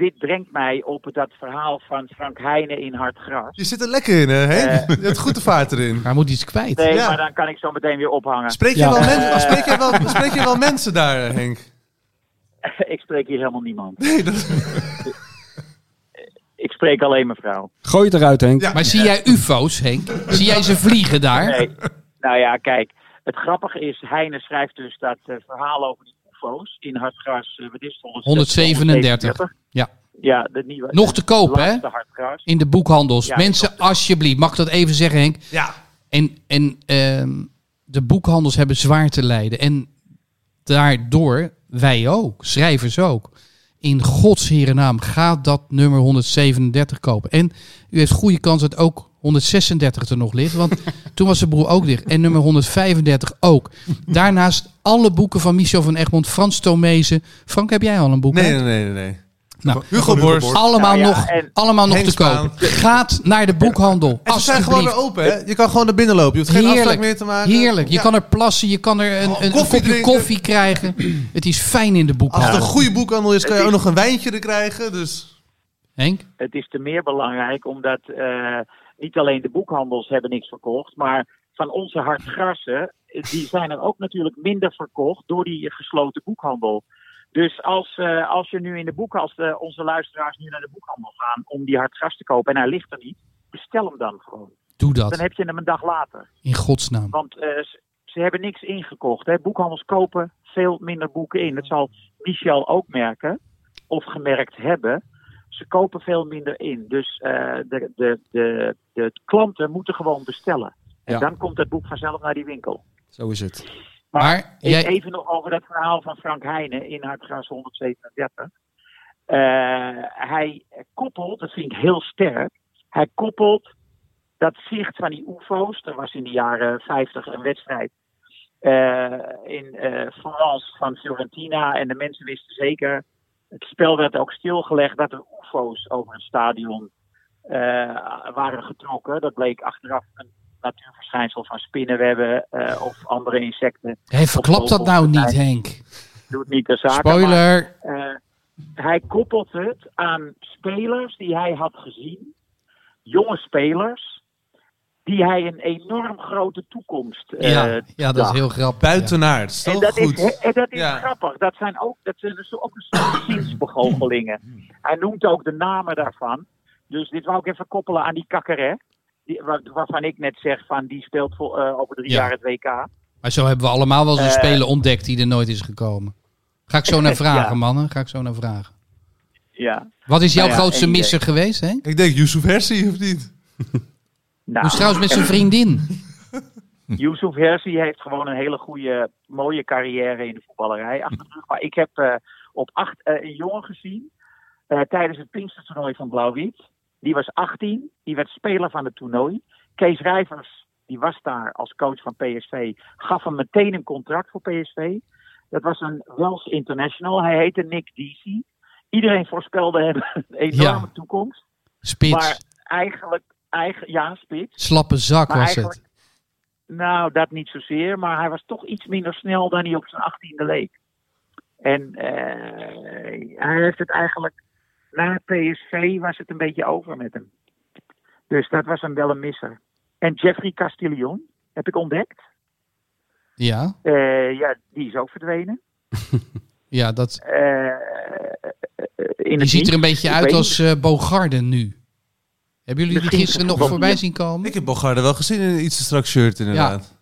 dit brengt mij op dat verhaal van Frank Heijnen in Hartgras. Je zit er lekker in, hè? Henk? Eh. je hebt goed de vaart erin. Hij moet iets kwijt. Nee, Ja. maar dan kan ik zo meteen weer ophangen. Spreek je, Ja. wel, mensen, Eh. spreek, je wel, spreek je wel mensen daar, Henk? ik spreek hier helemaal niemand. Nee, dat, Ik spreek alleen mijn vrouw. Gooi het eruit, Henk. Ja. Maar zie jij ufo's, Henk? Zie jij ze vliegen daar? Nee. nou ja, kijk. Het grappige is, Heine schrijft dus dat eh, verhaal over die UFO's in Hartgras. eh, wat is het? 137. Ja. Ja, de nieuwe. Nog te koop, hè? In de boekhandels. Ja, Mensen, alsjeblieft, mag ik dat even zeggen, Henk? ja. En, en ehm, de boekhandels hebben zwaar te lijden. En daardoor, wij ook, schrijvers ook. In Gods naam gaat dat nummer 137 kopen. En u heeft goede kans dat ook 136 er nog ligt. Want toen was de broer ook dicht. En nummer 135 ook. Daarnaast alle boeken van Michel van Egmond, Frans Tomezen. Frank, heb jij al een boek? Nee, nee, nee, nee. Nou, Hugo Borst. allemaal Nou nog, en- allemaal nog te kopen. Spaan. Gaat naar de boekhandel. En ze zijn gewoon weer open, hè? Je kan gewoon naar binnen lopen. Je hoeft geen afspraak Heerlijk, meer te maken. heerlijk. Je Ja. kan er plassen, je kan er een, Oh, een, een koffie kopje drinken. koffie krijgen. Het is fijn in de Als het boekhandel. een goede boekhandel is, kan je ook nog een wijntje er krijgen. Dus Henk? het is te meer belangrijk omdat eh, niet alleen de boekhandels hebben niks verkocht, maar van onze hartgrassen, die zijn er ook natuurlijk minder verkocht door die gesloten boekhandel. Dus als, eh, als je nu in de boek, als de, onze luisteraars nu naar de boekhandel gaan om die hartgras te kopen en hij ligt er niet, bestel hem dan gewoon. Doe Dan dat. heb je hem een dag later. In godsnaam. Want eh, ze, ze hebben niks ingekocht. Hè. Boekhandels kopen veel minder boeken in. Dat zal Michel ook merken, of gemerkt hebben. Ze kopen veel minder in. Dus eh, de, de, de, de klanten moeten gewoon bestellen. En Ja. dan komt het boek vanzelf naar die winkel. Zo is het. Maar jij, Even nog over dat verhaal van Frank Heijnen in Hartgras 137. Eh, hij koppelt, dat vind ik heel sterk, hij koppelt dat zicht van die UFO's. Er was in de jaren 50 een wedstrijd eh, in eh Florence van Fiorentina. En de mensen wisten zeker, het spel werd ook stilgelegd dat er UFO's over het stadion eh, waren getrokken. Dat bleek achteraf een natuurverschijnsel van spinnenwebben eh, of andere insecten. Hé, verklap dat nou niet, Henk. Doet niet de zaak. maar, Spoiler. eh, hij koppelt het aan spelers die hij had gezien. Jonge spelers. Die hij een enorm grote toekomst eh, Ja, ja, dat is heel grappig. buitenaards. En Toch dat, goed. is, en dat is Ja. grappig. Dat zijn ook, dat zijn dus ook een soort zinsbegoochelingen. Hij noemt ook de namen daarvan. Dus dit wou ik even koppelen aan die kakkeré. Die, waar- waarvan ik net zeg van die speelt voor, eh, over drie Ja. jaar het WK. Maar zo hebben we allemaal wel eens een Eh. speler ontdekt die er nooit is gekomen. Ga ik zo naar vragen, Ja. mannen. Ga ik zo naar vragen. Ja. Wat is jouw Nou ja, grootste misser geweest, Henk? Ik denk Yusuf Hersi, of niet? Nou, Hoe is het trouwens met zijn vriendin? Yusuf Hersi heeft gewoon een hele goede, mooie carrière in de voetballerij achter de rug. Maar ik heb eh, op acht een jongen gezien eh, tijdens het Pinkstertoernooi van Blauw-Wit. Die was 18, die werd speler van het toernooi. Kees Rijvers, die was daar als coach van PSV, gaf hem meteen een contract voor PSV. Dat was een Welsh international. Hij heette Nick Deasy. Iedereen voorspelde hem een enorme Ja. toekomst. Spits. Maar eigenlijk, eigen, ja, spits. Slappe zak Maar was het. Nou, dat niet zozeer, maar hij was toch iets minder snel dan hij op zijn achttiende leek. En eh, hij heeft het eigenlijk, na PSV was het een beetje over met hem. Dus dat was hem wel een misser. En Jeffrey Castillon heb ik ontdekt. Ja, Eh, ja, die is ook verdwenen. ja dat, Eh, eh, in die het ziet er een beetje Ik uit als eh Bogarden nu. Hebben jullie die gisteren nog voorbij zien komen? Ik heb Bogarde wel gezien in een iets te strak shirt, inderdaad. Ja,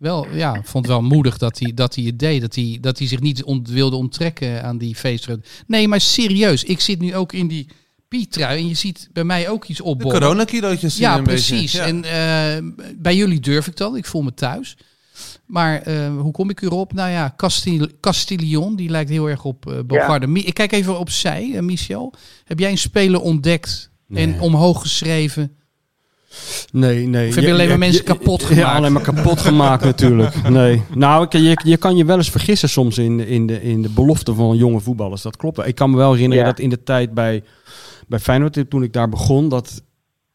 wel, ja, ik vond het wel moedig dat hij, dat hij het deed. Dat hij, dat hij zich niet ont- wilde onttrekken aan die feestdag. Nee, maar serieus. Ik zit nu ook in die pietrui en je ziet bij mij ook iets De opborrelen. coronakilootjes zien Ja, een beetje. precies. Ja. En eh, bij jullie durf ik dat. Ik voel me thuis. Maar eh, hoe kom ik erop? Nou ja, Castil Castillon, die lijkt heel erg op eh Bogarde. Ik kijk even opzij, eh, Michel. Heb jij een speler ontdekt en omhoog geschreven? Nee, nee. Of heb je alleen maar mensen kapot Ja, gemaakt? alleen maar kapot gemaakt natuurlijk. Nee. Nou, je, je kan je wel eens vergissen soms in, de- in, de, in de belofte van jonge voetballers. Dat klopt. Ik kan me wel herinneren Ja. dat in de tijd bij, bij Feyenoord, toen ik daar begon, dat,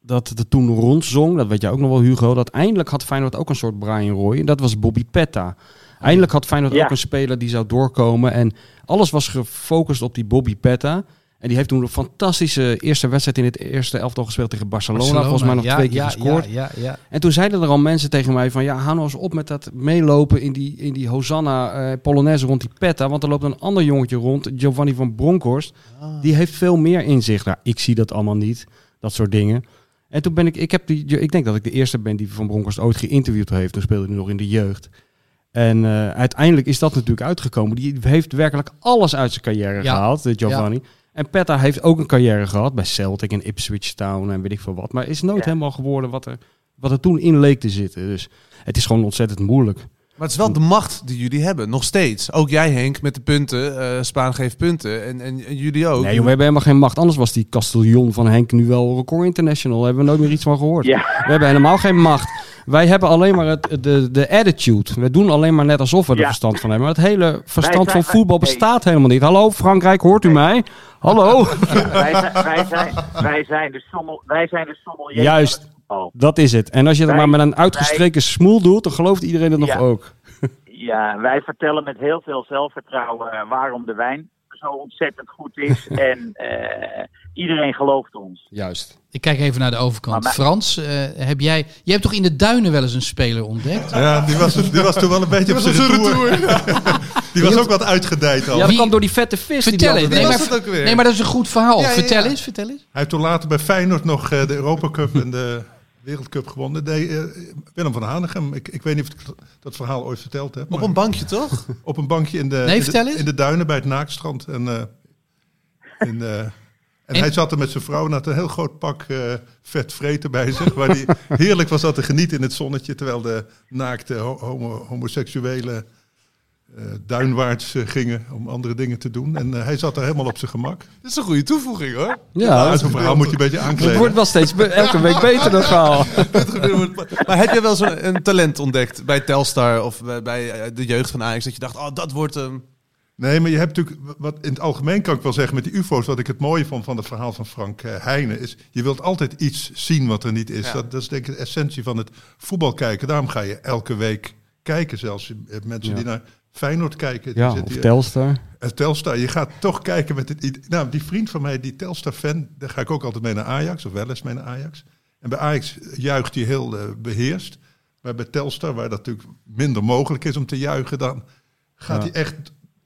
dat het toen rondzong, dat weet jij ook nog wel Hugo, dat eindelijk had Feyenoord ook een soort Brian Roy. En dat was Bobby Petta. Eindelijk had Feyenoord Ja. ook een speler die zou doorkomen. En alles was gefocust op die Bobby Petta. En die heeft toen een fantastische eerste wedstrijd in het eerste elftal gespeeld tegen Barcelona. Volgens mij nog ja, twee keer ja, gescoord. Ja, ja, ja. En toen zeiden er al mensen tegen mij van... ja, hou nou eens op met dat meelopen in die, in die Hosanna eh, Polonaise rond die Petta. Want er loopt een ander jongetje rond, Giovanni van Bronckhorst. Die heeft veel meer inzicht. Nou, ik zie dat allemaal niet, dat soort dingen. En toen ben ik... Ik, heb die, ik denk dat ik de eerste ben die Van Bronckhorst ooit geïnterviewd heeft. Toen speelde hij nog in de jeugd. En eh, uiteindelijk is dat natuurlijk uitgekomen. Die heeft werkelijk alles uit zijn carrière Ja. gehaald, de Giovanni. En Petta heeft ook een carrière gehad bij Celtic en Ipswich Town en weet ik veel wat. Maar is nooit Ja. helemaal geworden wat er wat er toen in leek te zitten. Dus het is gewoon ontzettend moeilijk. Maar het is wel de macht die jullie hebben, nog steeds. Ook jij Henk, met de punten. eh Spaan geeft punten. En, en, en jullie ook. Nee, joh, we hebben helemaal geen macht. Anders was die Castellon van Henk nu wel record international. Daar hebben we nooit meer iets van gehoord. Ja. We hebben helemaal geen macht. Wij hebben alleen maar het, de, de attitude. We doen alleen maar net alsof we er Ja. verstand van hebben. Maar het hele verstand Wij van voetbal wij- bestaat helemaal niet. Hallo Frankrijk, hoort u mij? Hallo? wij, zijn, wij, zijn, wij zijn de sommel, wij zijn de sommelier Juist. Dat is het. En als je het Wij- maar met een uitgestreken smoel doet, dan gelooft iedereen het nog Ja. ook. Ja, wij vertellen met heel veel zelfvertrouwen eh, waarom de wijn zo ontzettend goed is. en eh, iedereen gelooft ons. Juist. Ik kijk even naar de overkant. Maar- Frans, eh, heb jij... Je hebt toch in de duinen wel eens een speler ontdekt? Ja, die was, die was toen wel een beetje op zijn retour. Die was ook wat uitgedijd al. Ja, dat Wie- kwam door die vette vis. die Vertel die eens. Nee maar, het ook weer? nee, maar dat is een goed verhaal. Ja, vertel ja. eens, vertel eens. Hij heeft toen later bij Feyenoord nog eh, de Europa Cup en de Wereldcup gewonnen. Nee, eh, Willem van Hanegem. Ik, ik weet niet of ik dat verhaal ooit verteld heb. Op een bankje, toch? op een bankje in de, Nee, in, de in de duinen bij het Naakstrand. En, eh, in, eh, en, En- hij zat er met zijn vrouw en had een heel groot pak vet vreten bij zich. Waar hij heerlijk was dat te genieten in het zonnetje. Terwijl de naakte ho- homo, homoseksuelen eh, duinwaarts eh, gingen om andere dingen te doen. En eh, hij zat er helemaal op zijn gemak. Dat is een goede toevoeging, hoor. Ja, Ja, zo'n verhaal moet je een beetje het aankleden. wordt wel steeds be- elke week beter, dat verhaal. maar heb je wel zo'n een talent ontdekt bij Telstar of bij, bij eh, de jeugd van Ajax? Dat je dacht, oh, dat wordt hem. Nee, maar je hebt natuurlijk, wat in het algemeen kan ik wel zeggen met die UFO's, wat ik het mooie vond van het verhaal van Frank eh, Heijnen, is je wilt altijd iets zien wat er niet is. Ja. Dat, dat is denk ik de essentie van het voetbal kijken. Daarom ga je elke week kijken, zelfs mensen Ja. die naar Feyenoord kijken. Die Ja, of hier- Telstar. eh, Telstar, je gaat toch kijken met het. Nou, die vriend van mij, die Telstar-fan, daar ga ik ook altijd mee naar Ajax, of wel eens mee naar Ajax. En bij Ajax juicht hij heel eh, beheerst. Maar bij Telstar, waar dat natuurlijk minder mogelijk is om te juichen, dan gaat Ja. hij echt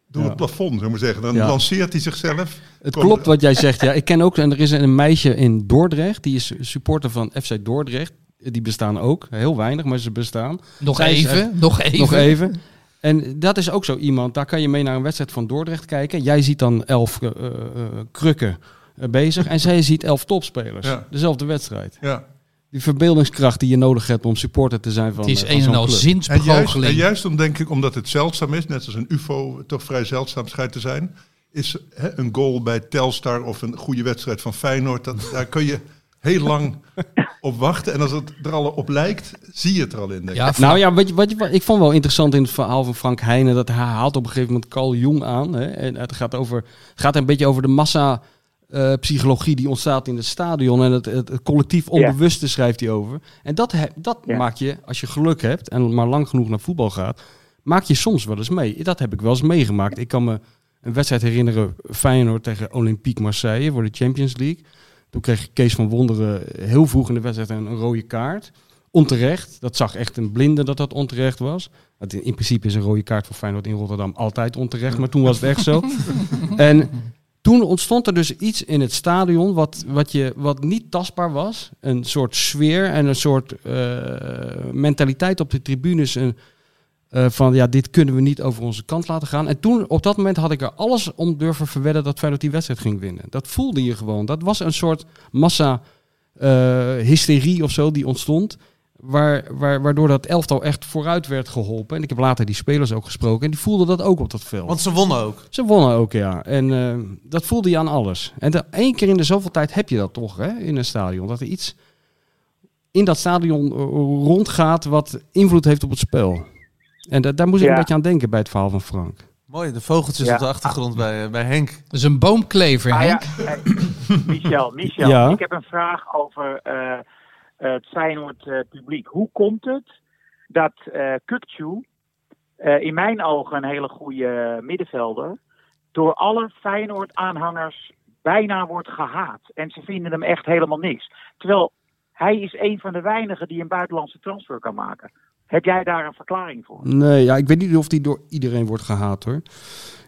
door Ja. het plafond, zou ik maar zeggen. Dan Ja. lanceert hij zichzelf. Het Komt- klopt wat jij zegt. Ja, ik ken ook, en er is een meisje in Dordrecht, die is supporter van FC Dordrecht. Die bestaan ook, heel weinig, maar ze bestaan. Nog Zij is even, nog even. Nog even. En dat is ook zo iemand, daar kan je mee naar een wedstrijd van Dordrecht kijken. Jij ziet dan elf eh, eh, krukken eh, bezig en zij ziet elf topspelers. Ja. Dezelfde wedstrijd. Ja. Die verbeeldingskracht die je nodig hebt om supporter te zijn van Het is een en al club. En juist, en zinsbegoocheling. juist om, denk ik, omdat het zeldzaam is, net als een UFO toch vrij zeldzaam schijnt te zijn, is hè, een goal bij Telstar of een goede wedstrijd van Feyenoord, dat, daar kun je heel lang op wachten. En als het er al op lijkt, zie je het er al in. Denk ik. Ja, Nou ja, weet je, wat je, ik vond wel interessant in het verhaal van Frank Heijnen dat hij haalt op een gegeven moment Carl Jung aan. Hè, en het gaat, over, gaat een beetje over de massa eh, psychologie die ontstaat in het stadion en het, het, het collectief onbewuste schrijft hij over. En dat, he- dat maak je, als je geluk hebt en maar lang genoeg naar voetbal gaat, maak je soms wel eens mee. Dat heb ik wel eens meegemaakt. Ik kan me een wedstrijd herinneren, Feyenoord tegen Olympique Marseille voor de Champions League. Toen kreeg Kees van Wonderen heel vroeg in de wedstrijd een, rode kaart. Onterecht. Dat zag echt een blinde dat dat onterecht was. In principe is een rode kaart voor Feyenoord in Rotterdam altijd onterecht. Maar toen was het echt zo. en toen ontstond er dus iets in het stadion wat, wat, je, wat niet tastbaar was. Een soort sfeer en een soort eh, mentaliteit op de tribunes. Een, eh, van ja, dit kunnen we niet over onze kant laten gaan. En toen, op dat moment had ik er alles om durven verwedden dat Feyenoord die wedstrijd ging winnen. Dat voelde je gewoon. Dat was een soort massa eh, hysterie of zo die ontstond. Waar, waar, waardoor dat elftal echt vooruit werd geholpen. En ik heb later die spelers ook gesproken. En die voelden dat ook op dat veld. Want ze wonnen ook. Ze wonnen ook, ja. En eh, dat voelde je aan alles. En de, één keer in de zoveel tijd heb je dat toch, hè, in een stadion. Dat er iets in dat stadion rondgaat wat invloed heeft op het spel. En da- daar moest ik Ja. een beetje aan denken bij het verhaal van Frank. Mooi, de vogeltjes Ja. op de achtergrond bij, eh, bij Henk. Dat is een boomklever, Ah, Henk. ja, eh, Michel, Michel Ja. ik heb een vraag over eh, het Feyenoord eh, publiek. Hoe komt het dat eh eh, in mijn ogen een hele goede middenvelder, door alle Feyenoord-aanhangers bijna wordt gehaat. En ze vinden hem echt helemaal niks. Terwijl hij is een van de weinigen die een buitenlandse transfer kan maken. Heb jij daar een verklaring voor? Nee, ja, ik weet niet of die door iedereen wordt gehaat hoor.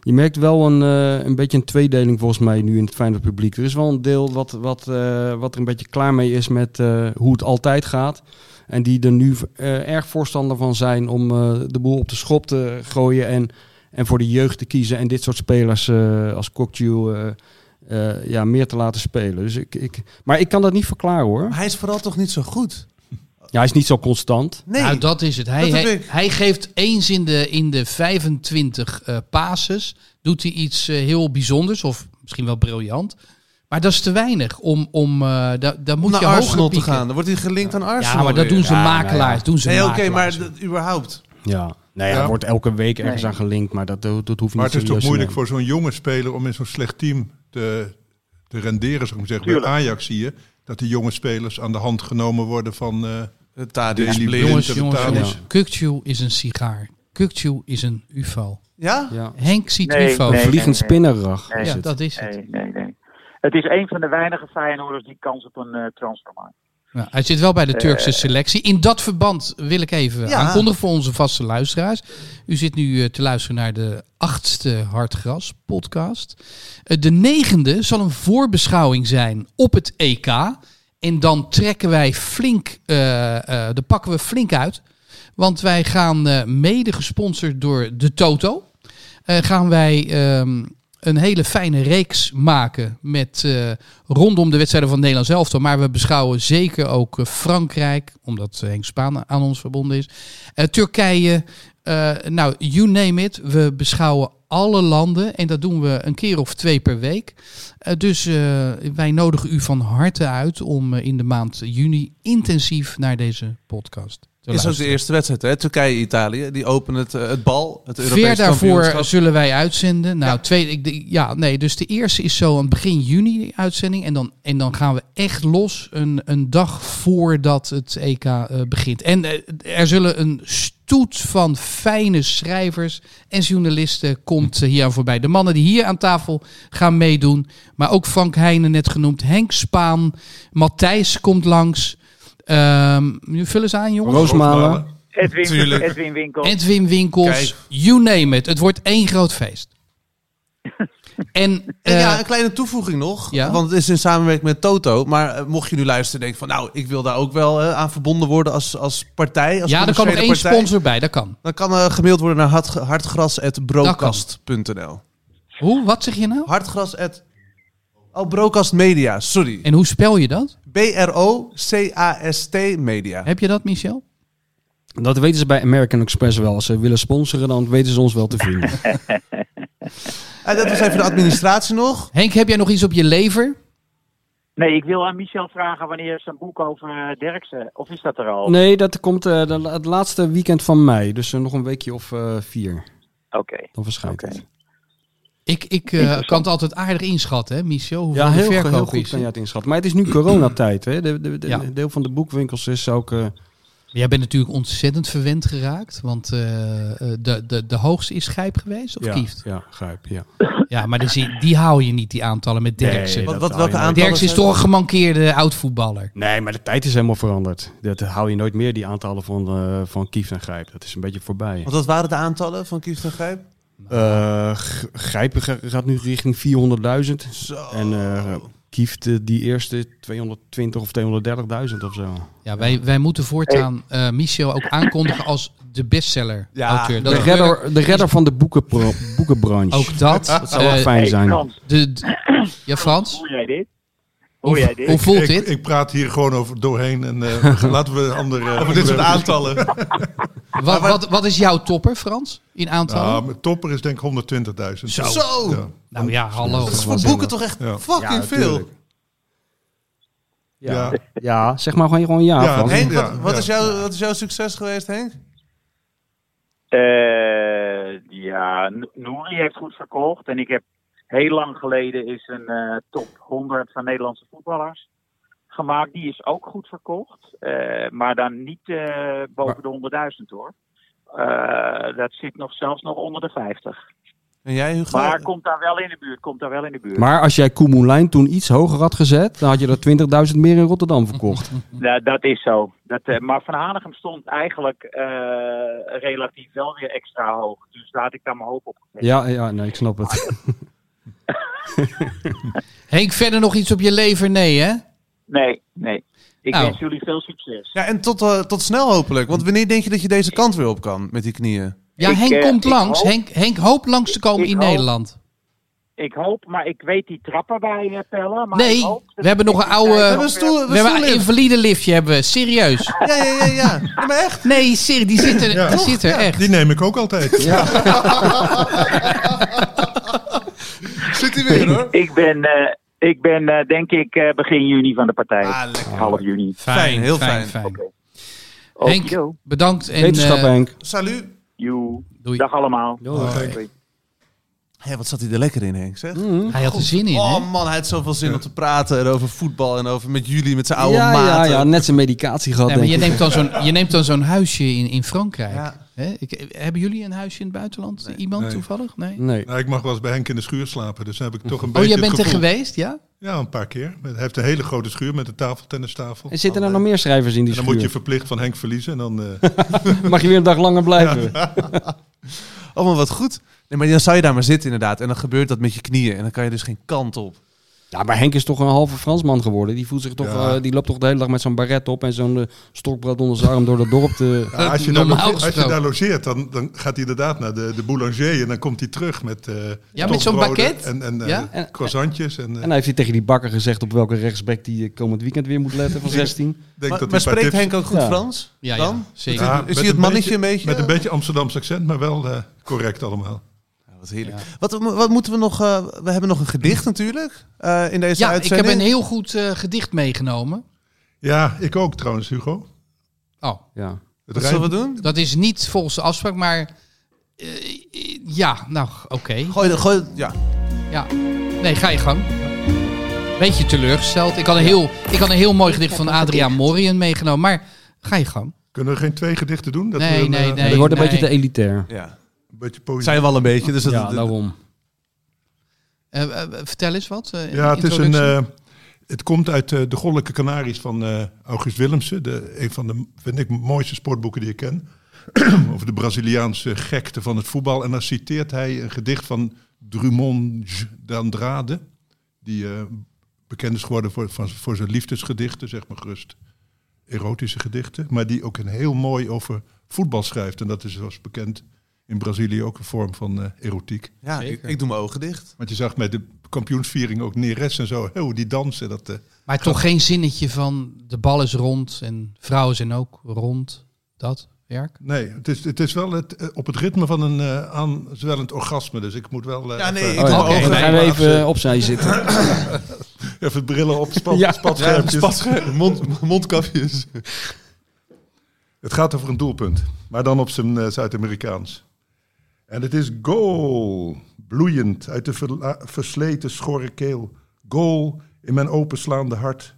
Je merkt wel een, eh, een beetje een tweedeling volgens mij nu in het Feyenoord publiek. Er is wel een deel wat, wat, eh, wat er een beetje klaar mee is met eh, hoe het altijd gaat. En die er nu eh, erg voorstander van zijn om eh, de boel op de schop te gooien en, en voor de jeugd te kiezen. En dit soort spelers eh, als eh, eh, ja, meer te laten spelen. Dus ik, ik, maar ik kan dat niet verklaren hoor. Maar hij is vooral toch niet zo goed? Ja, hij is niet zo constant. Nee, Nou, dat is het. Hij, Dat hij, geeft eens in de, in de 25 eh passes, doet hij iets eh, heel bijzonders of misschien wel briljant. Maar dat is te weinig om, om eh daar, moet naar je hoger Arsenal te gaan. Dan wordt hij gelinkt aan Arsenal Ja, maar dat weer. doen ze Ja, nou makelaars. ja. Doen ze Nee, oké, maar dat- überhaupt. Ja. Nee, hij Ja. wordt elke week ergens Nee. aan gelinkt, maar dat, dat, dat hoeft Maar niet het is toch moeilijk voor zo'n jonge speler om in zo'n slecht team te, te renderen, zou ik maar zeggen. Tuurlijk. Bij Ajax zie je dat die jonge spelers aan de hand genomen worden van... eh Jongens, de jongens, is een sigaar. Kukcu is een ufo. Ja? Ja. Henk ziet Nee, ufo. nee. Vliegend spinnerrag Nee. ja, het. dat is het. Nee, nee, nee. Het is een van de weinige Feyenoorders die kans op een eh, transfer maakt. Ja, hij zit wel bij de Turkse Eh. selectie. In dat verband wil ik even Ja. aankondigen voor onze vaste luisteraars. U zit nu eh, te luisteren naar de achtste Hartgras podcast. De negende zal een voorbeschouwing zijn op het EK. En dan trekken wij flink, eh eh dan pakken we flink uit. Want wij gaan eh, mede gesponsord door de Toto. gaan wij ehm, een hele fijne reeks maken met rondom de wedstrijden van het Nederlands elftal. Maar we beschouwen zeker ook Frankrijk, omdat Henk Spaan aan ons verbonden is. Turkije, nou, you name it. We beschouwen alle landen en dat doen we een keer of twee per week. Eh, dus eh, wij nodigen u van harte uit om eh, in de maand juni intensief naar deze podcast Is ook de eerste wedstrijd, hè? Turkije-Italië. Die openen het, eh, het bal, het Europese Ver daarvoor zullen wij uitzenden. Nou, twee, ik, ja, nee, dus de eerste is zo aan begin juni die uitzending. En dan, en dan gaan we echt los een, een dag voordat het EK eh, begint. En eh, er zullen een stoet van fijne schrijvers en journalisten komt hier aan voorbij. De mannen die hier aan tafel gaan meedoen. Maar ook Frank Heijnen net genoemd. Henk Spaan. Matthijs komt langs. Ehm, nu vullen ze aan, jongens. Roosmalen. Edwin. Edwin Winkel. Edwin Winkels, Kijk. you name it. Het wordt één groot feest. En, En ja, eh, een kleine toevoeging nog. ja? Want het is in samenwerking met Toto. Maar eh, mocht je nu luisteren en denken van... Nou, ik wil daar ook wel eh, aan verbonden worden als, als partij. Als ja, er kan nog één sponsor bij, dat kan. Dan kan er gemaild worden naar hart, hartgras.broadcast.nl Hoe? Wat zeg je nou? Hartgras. Oh, Broadcast Media. Sorry. En hoe spel je dat? B-R-O-C-A-S-T Media. Heb je dat, Michel? Dat weten ze bij American Express wel. Als ze willen sponsoren, dan weten ze ons wel te vinden. En dat was even de administratie nog. Henk, heb jij nog iets op je lever? Nee, ik wil aan Michel vragen wanneer zijn boek over eh, Derksen. Of is dat er al? Nee, dat komt eh, de, het laatste weekend van mei. Dus eh, nog een weekje of eh, vier. Oké. Dan verschijnt het. Ik, ik eh, kan het altijd aardig inschatten, hè, Michel? Hoeveel Ja, de heel, verkoop heel goed is. kan je het inschatten. Maar het is nu coronatijd. Hè? De, de, de- Ja. Deel van de boekwinkels is ook... eh, Jij bent natuurlijk ontzettend verwend geraakt. Want eh, eh, de, de, de hoogste is Gijp geweest, of ja, Kieft? ja, grijp. Ja. Ja, maar dus die, die haal je niet, die aantallen met Derksen. Nee, Wat, welke aantallen Derksen is toch een gemankeerde oud-voetballer. Nee, maar de tijd is helemaal veranderd. Dat hou je nooit meer, die aantallen van, eh van Kieft en Grijp. Dat is een beetje voorbij. Want wat waren de aantallen van Kieft en Grijp? Eh, G- Grijp ga- gaat nu richting 400.000. Zo. En eh Kieft, eh, die eerste 220 of 230.000 of zo. Ja, wij, wij moeten voortaan eh, Michel ook aankondigen als de bestseller-auteur. Ja, De redder, de redder van de boekenbranche. Ook dat. Dat zou wel fijn Hey, zijn. Frans, de, de- ja, Frans? hoor jij dit? Hoe, Hoor jij dit? hoe voelt ik, dit? Ik praat hier gewoon over doorheen en eh, laten we andere... Over dit soort aantallen. wat, wat, wat is jouw topper, Frans? In aantallen? Ja, mijn topper is denk ik 120.000. Zo. Zo. Ja. nou ja, hallo. Dat is voor boeken toch echt Ja. fucking Ja, veel. Ja. Ja. ja, zeg maar gewoon, gewoon ja. Ja, Frans. Henk, wat, wat, ja. is jouw, wat is jouw succes geweest, Henk? Eh, ja, Nouri heeft goed verkocht. En ik heb heel lang geleden is een eh, top 100 van Nederlandse voetballers gemaakt. Die is ook goed verkocht. Eh, maar dan niet eh, boven de 100.000 hoor. Eh, dat zit nog zelfs nog onder de 50. En jij, Hugo? Maar komt daar wel in de buurt. Komt daar wel in de buurt. Maar als jij Koemoelijn toen iets hoger had gezet, dan had je er 20.000 meer in Rotterdam verkocht. Ja, dat is zo. Dat, eh, maar Van Hanegem stond eigenlijk eh, relatief wel weer extra hoog. Dus daar had ik daar mijn hoop op gezet. Ja, ja, nee, ik snap het. Henk, verder nog iets op je lever? Nee, hè? Nee, nee. Ik Nou. wens jullie veel succes. Ja, en tot, eh, tot snel hopelijk. Want wanneer denk je dat je deze kant weer op kan met die knieën? Ja, Ik, Henk eh, komt langs. hoop- Henk, Henk hoopt langs te komen in hoop- Nederland. ik hoop, maar ik weet die trappen bij eh, Pelle. Maar Nee, we hebben nog een oude- We hebben een stoel- weer- We hebben een stoellift. invalide liftje hebben we, serieus. Ja, ja, ja, ja. ja maar echt. Nee, serie, die zit er, Ja. die zit er echt. Die neem ik ook altijd. Zit hij weer hoor. Ik ben, eh, ik ben eh, denk ik eh, begin juni van de partij. Ah, lekker. Half juni. Fijn, heel fijn. Henk, Okido. bedankt en Wetenschap, eh, Henk. Salut. Joe. doei. Dag allemaal. Doei. Hé, wat zat hij er lekker in, Henk, zeg. Hij had er zin in, hè? Oh man, hij had zoveel zin om te praten en over voetbal en over met jullie, met zijn oude ja, ja, maten. ja, net zijn medicatie gehad, Nee, maar je neemt dan zo'n, je neemt dan zo'n huisje in, in Frankrijk. Ja. Hè? Ik, hebben jullie een huisje in het buitenland? Iemand Nee. toevallig? Nee. Nee. Nou, ik mag wel eens bij Henk in de schuur slapen, dus dan heb ik toch een Oh, beetje jij het bent er gevoel- geweest, ja? Ja, een paar keer. Hij heeft een hele grote schuur met een tafeltennistafel. En zitten er nog meer schrijvers in die En dan moet je schuur? verplicht van Henk verliezen. En dan, eh, Mag je weer een dag langer blijven? Oh, maar wat goed. Nee, maar dan zou je daar maar zitten inderdaad. En dan gebeurt dat met je knieën. En dan kan je dus geen kant op. Ja, maar Henk is toch een halve Fransman geworden. Die voelt zich toch, Ja. eh, die loopt toch de hele dag met zo'n baret op en zo'n eh, stokbrood onder zijn arm door dat dorp te. ja, als, je daar Normaal logeert, als je daar logeert, dan, dan gaat hij inderdaad naar de, de boulanger. En dan komt hij terug met eh Ja, met zo'n baguette. En, en, eh, Ja? En- croissantjes. En, eh, En hij heeft hij tegen die bakker gezegd op welke rechtsback die komend weekend weer moet letten van 16. ik denk Maar, dat maar spreekt tips- Henk ook goed Ja. Frans? Ja, dan? ja, zeker. Ja, Is met hij het een mannetje een beetje? Met een beetje Amsterdamse accent, maar wel eh, correct allemaal. Ja, wat heerlijk. Wat, wat moeten we nog... eh, we hebben nog een gedicht natuurlijk eh, in deze Ja, ik heb een heel goed eh, gedicht meegenomen. Ja, ik ook trouwens, Hugo. Oh, Ja. Het Wat zullen we doen? dat is niet volgens de afspraak, maar... eh, ja, nou, oké. Gooi, de- gooi, ja. Ja. Nee, ga je gang. Beetje teleurgesteld. Ik had een heel, ik had een heel mooi gedicht van Adriaan Morien meegenomen, maar ga je gang. Kunnen we geen twee gedichten doen? Dat Nee, we nee, nee. dat wordt een nee. beetje te elitair. ja. Beetje poëzie. Zijn we al een beetje. Dus dat, Ja, daarom. Eh, eh, vertel eens wat. eh, Ja, het is een. eh, het komt uit eh, de Goddelijke Canaries van eh, August Willemsen. De, een van de, vind ik, mooiste sportboeken die ik ken. over de Braziliaanse gekte van het voetbal. En dan citeert hij een gedicht van Drummond d'Andrade. Die eh, bekend is geworden voor, van, voor zijn liefdesgedichten, zeg maar gerust. Erotische gedichten. Maar die ook een heel mooi over voetbal schrijft. En dat is zoals bekend in Brazilië ook een vorm van eh, erotiek. ja ik, doe mijn ogen dicht. Want je zag met de kampioensviering ook Neres en zo. Hoe die dansen. Dat, eh, maar toch geen zinnetje van de bal is rond en vrouwen zijn ook rond. Dat werk. nee, het is, het is wel het, eh, op het ritme van een uh, aanzwellend orgasme. Dus ik moet wel eh, Ja, nee, even, ik doe Oh, mijn ja, ogen dan gaan we dicht. even opzij zitten. even brillen op, spat, Ja. spatschermpjes. Ja, mond, mondkapjes. Het gaat over een doelpunt, maar dan op zijn Zuid-Amerikaans. En het is goal, bloeiend uit de versleten schorre keel. Goal in mijn openslaande hart.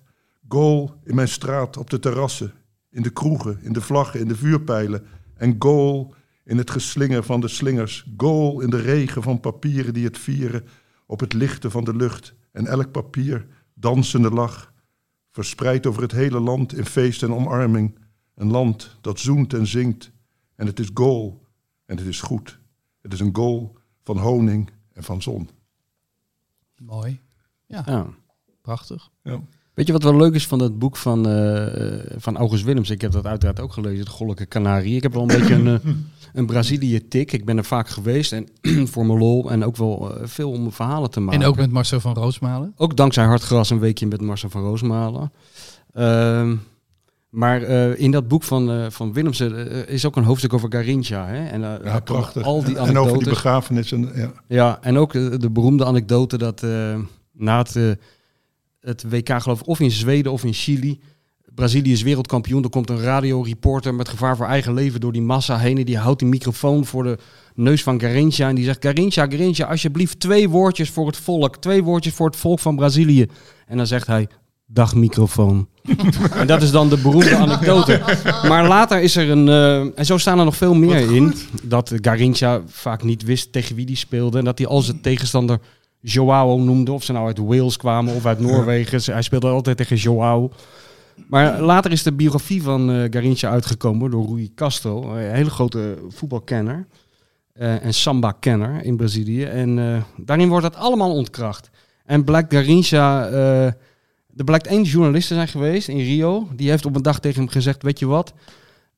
Goal in mijn straat, op de terrassen, in de kroegen, in de vlaggen, in de vuurpijlen. En goal in het geslinger van de slingers. Goal in de regen van papieren die het vieren op het lichten van de lucht. En elk papier, dansende lach, verspreid over het hele land in feest en omarming. Een land dat zoent en zingt. En het is goal. En het is goed. Het is een goal van honing en van zon. Mooi. Ja, Ja. prachtig. Ja. Weet je wat wel leuk is van dat boek van, eh, eh, van August Willems? Ik heb dat uiteraard ook gelezen, de Goddelijke Canarie. Ik heb wel een beetje een, eh, een Brazilië-tik. Ik ben er vaak geweest en voor mijn lol en ook wel eh, veel om verhalen te maken. En ook met Marcel van Roosmalen. Ook dankzij Hartgras een weekje met Marcel van Roosmalen. Maar eh, in dat boek van, eh van Willemsen eh, is ook een hoofdstuk over Garincha. Hè? En, Ja, prachtig. Al die en over die anekdotes. begrafenis. En, ja. Ja, en ook de beroemde anekdote dat na het, het WK, geloof ik, of in Zweden of in Chili. Brazilië is wereldkampioen. Er komt een radioreporter met gevaar voor eigen leven door die massa heen. En die houdt die microfoon voor de neus van Garincha. En die zegt: Garincha, Garincha, alsjeblieft twee woordjes voor het volk. Twee woordjes voor het volk van Brazilië. En dan zegt hij: Dag microfoon. en dat is dan de beroemde anekdote. Maar later is er een. eh, en zo staan er nog veel meer in. Dat Garincha vaak niet wist tegen wie die speelde. En dat hij al zijn tegenstander Joao noemde. Of ze nou uit Wales kwamen of uit Noorwegen. Hij speelde altijd tegen Joao. Maar later is de biografie van eh Garincha uitgekomen door Rui Castro. Een hele grote voetbalkenner. eh, en samba-kenner in Brazilië. En daarin wordt dat allemaal ontkracht. En blijkt Garincha... er blijkt één journalist te zijn geweest in Rio. Die heeft op een dag tegen hem gezegd... Weet je wat?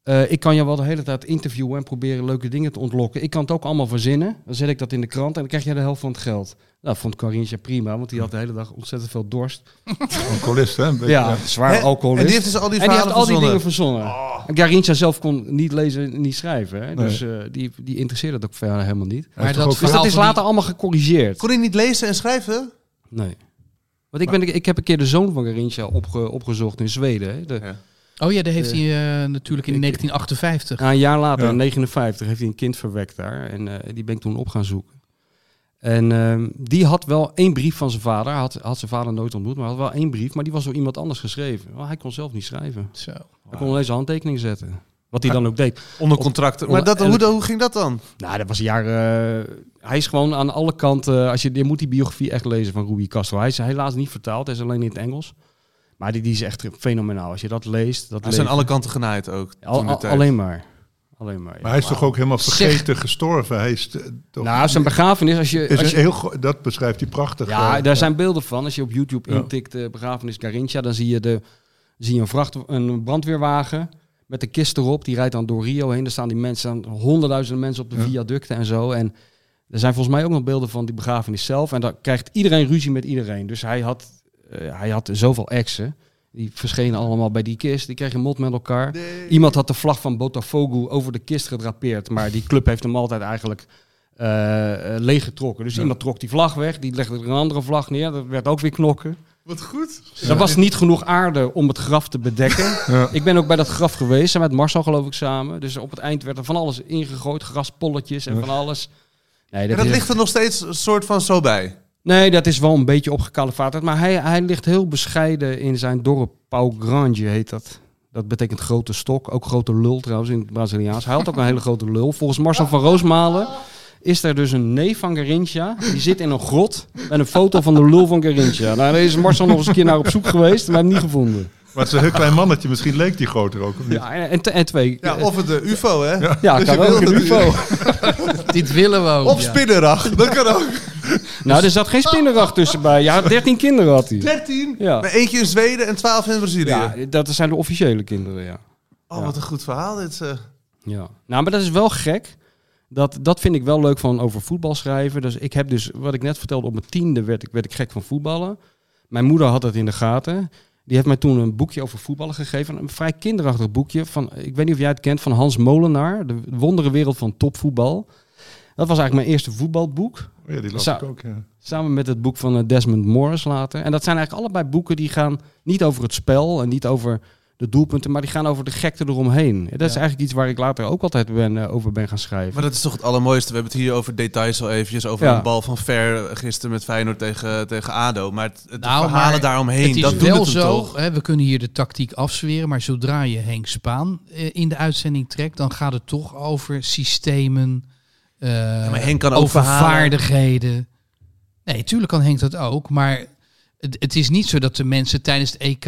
eh, ik kan je wel de hele tijd interviewen en proberen leuke dingen te ontlokken. Ik kan het ook allemaal verzinnen. Dan zet ik dat in de krant en dan krijg jij de helft van het geld. Nou, vond Carintje prima, want die had de hele dag ontzettend veel dorst. Alcoholist, hè? Een beetje, Ja, ja. zwaar Hè? alcoholist. En die heeft dus al die En die had al die dingen verzonnen. En Garincha zelf kon niet lezen, niet schrijven. Hè? Nee. Dus eh, die, die interesseerde het ook verder helemaal niet. Toch dat Dus dat is die- later allemaal gecorrigeerd. Kon hij niet lezen en schrijven? Nee. Want ik, ben, ik heb een keer de zoon van Garincha opge, opgezocht in Zweden. Hè? De, Ja. Oh ja, daar heeft Eh, hij eh, natuurlijk in ik- 1958. Ja, een jaar later, Ja. in 59, heeft hij een kind verwekt daar. En eh, die ben ik toen op gaan zoeken. En ehm, die had wel één brief van zijn vader. Hij had, had zijn vader nooit ontmoet, maar had wel één brief. Maar die was door iemand anders geschreven. Want hij kon zelf niet schrijven. Zo. Hij kon alleen zijn handtekening zetten. Wat hij dan ook deed. Onder contract. Maar dat, hoe, hoe ging dat dan? Nou, dat was een jaar... eh, hij is gewoon aan alle kanten... Als je, je moet die biografie echt lezen van Ruby Castro. Hij is helaas niet vertaald. Hij is alleen in het Engels. Maar die, die is echt fenomenaal. Als je dat leest... Dat zijn alle kanten genaaid ook. Al- al- alleen maar. Alleen maar. ja. Maar hij is toch ook helemaal Zeg- vergeten gestorven? Hij is, eh, toch, Nou, zijn begrafenis, als je... is als je heel, dat beschrijft hij prachtig. ja, eh, daar zijn beelden van. Als je op YouTube Ja. intikt eh, begrafenis Garincha, dan zie je, de, zie je een, vracht, een brandweerwagen met de kist erop. Die rijdt dan door Rio heen. Daar staan die mensen, honderdduizenden mensen op de Ja. viaducten en zo. En er zijn volgens mij ook nog beelden van die begrafenis zelf. En dan krijgt iedereen ruzie met iedereen. Dus hij had, eh, hij had zoveel exen. Die verschenen allemaal bij die kist. Die kregen mot met elkaar. Iemand had de vlag van Botafogo over de kist gedrapeerd. Maar die club heeft hem altijd eigenlijk eh, eh, leeggetrokken. Dus Ja. iemand trok die vlag weg. Die legde er een andere vlag neer. Dat werd ook weer knokken. Wat goed. Er was niet genoeg aarde om het graf te bedekken. Ja. Ik ben ook bij dat graf geweest. Met Marcel geloof ik samen. Dus op het eind werd er van alles ingegooid. Graspolletjes en van alles. Nee, En dat, dat is- ligt er nog steeds een soort van zo bij. nee, dat is wel een beetje opgekalefaterd. Maar hij, hij ligt heel bescheiden in zijn dorp. Pau Grande heet dat. Dat betekent grote stok. Ook grote lul trouwens in het Braziliaans. Hij had ook een hele grote lul. Volgens Marcel van Roosmalen is er dus een neef van Garincha. Die zit in een grot met een foto van de lul van Garincha. Nou, daar is Marcel nog eens een keer naar op zoek geweest. Maar hem niet gevonden. Maar het is een heel klein mannetje. Misschien leek die groter ook. Of niet? Ja, en, en twee. Ja, of het de UFO, hè? Ja, Dus kan ook een UFO. Dit willen we ook. Of ja. spinnenrag. Dat kan ook. Nou, er zat geen spinnenwacht tussen bij. Ja, 13 kinderen had hij. 13. Ja. Maar eentje in Zweden en 12 in Brazilië. Ja, dat zijn de officiële kinderen, ja. Oh, wat een goed verhaal dit. eh. ja. Nou, maar dat is wel gek. Dat, dat vind ik wel leuk van over voetbal schrijven. Dus ik heb dus, wat ik net vertelde, op mijn tiende werd ik, werd ik gek van voetballen. Mijn moeder had dat in de gaten. Die heeft mij toen een boekje over voetballen gegeven. Een vrij kinderachtig boekje van, ik weet niet of jij het kent, van Hans Molenaar. De wonderenwereld van topvoetbal. Dat was eigenlijk mijn eerste voetbalboek. Oh ja, die las ik ook. Ja. Samen met het boek van eh, Desmond Morris later. En dat zijn eigenlijk allebei boeken die gaan niet over het spel en niet over de doelpunten, maar die gaan over de gekte eromheen. Dat is eigenlijk iets waar ik later ook altijd ben, eh, over ben gaan schrijven. Maar dat is toch het allermooiste. We hebben het hier over details al eventjes. Over Ja. een bal van Ver gisteren met Feyenoord tegen, tegen ADO. Maar het, het Nou, verhalen maar daaromheen, het is dat doen wel het zo, toch? hè, we kunnen hier de tactiek afzweren, maar zodra je Henk Spaan eh, in de uitzending trekt, dan gaat het toch over systemen, eh, maar Henk kan ook over verhalen. vaardigheden. Nee, tuurlijk kan Henk dat ook, maar het, het is niet zo dat de mensen tijdens het EK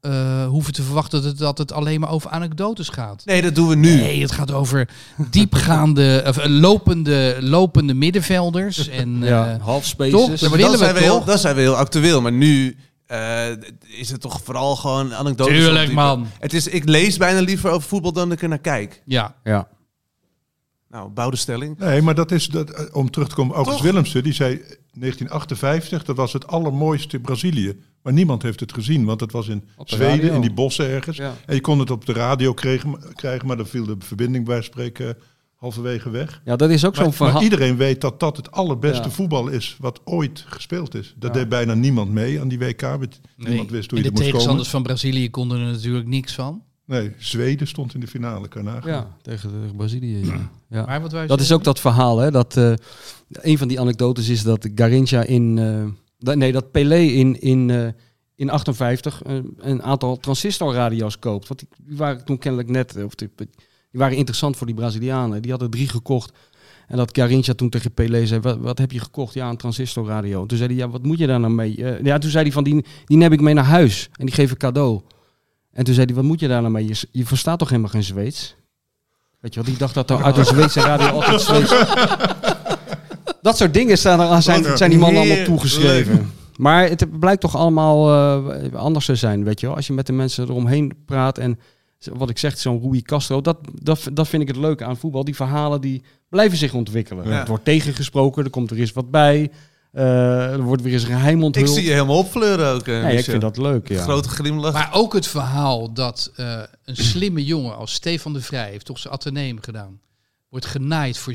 eh, hoeven te verwachten dat het, dat het alleen maar over anekdotes gaat. Nee, dat doen we nu. Nee, het gaat over diepgaande, of, eh, lopende, lopende middenvelders. En, ja, eh, half spaces. toch? Ja, Dat maar zijn we heel, dan zijn we heel actueel. Maar nu eh, is het toch vooral gewoon anekdotes. Tuurlijk, man. Het is, ik lees bijna liever over voetbal dan ik er naar kijk. ja, Ja. Nou, bouwde stelling. Nee, maar dat is, dat, om terug te komen, August? Willemsen, die zei 1958, dat was het allermooiste in Brazilië. Maar niemand heeft het gezien, want het was in de Zweden, radio. in die bossen ergens. Ja. En je kon het op de radio kregen, krijgen, maar dan viel de verbinding bij spreken halverwege weg. ja, dat is ook zo'n Maar, verhaal. maar iedereen weet dat dat het allerbeste Ja. voetbal is wat ooit gespeeld is. Dat Ja. deed bijna niemand mee aan die WK. nee. Niemand wist hoe en je de moest komen. tegenstanders van Brazilië konden er natuurlijk niks van. Nee, Zweden stond in de finale, kan. Ja, tegen, tegen Brazilië. Ja. Ja. Maar wat je Dat is ook dat verhaal, hè? Dat, eh, een van die anekdotes is dat Garincha in... eh, dat- nee, dat Pelé in, in, eh, in 58 eh, een aantal transistorradio's koopt. Want die, waren toen kennelijk net... Of die, die waren interessant voor die Brazilianen. Die hadden drie gekocht. En dat Garincha toen tegen Pelé zei, wat, wat heb je gekocht? Ja, een transistorradio. Toen zei hij, ja, wat moet je daar nou mee? Eh, ja, toen zei hij van, die, die neem ik mee naar huis. En die geef ik cadeau. En toen zei hij, wat moet je daar nou mee? Je, je verstaat toch helemaal geen Zweeds? Weet je wel, die dacht dat er uit een Zweedse radio altijd Zweeds... Dat soort dingen staan er aan, zijn, zijn die mannen allemaal toegeschreven. Maar het blijkt toch allemaal eh, anders te zijn, weet je wel. Als je met de mensen eromheen praat en wat ik zeg, zo'n Rui Castro, dat, dat, dat vind ik het leuke aan voetbal. Die verhalen die blijven zich ontwikkelen. Ja. Het wordt tegengesproken, er komt er eens wat bij. Eh, er wordt weer eens een geheim Ik onthuld. zie je helemaal opfleuren ook. eh, Nee, ik vind dat leuk, ja. Grote glimlach. Maar ook het verhaal dat eh, een slimme jongen als Stefan de Vrij heeft toch zijn ateneum gedaan. Wordt genaaid voor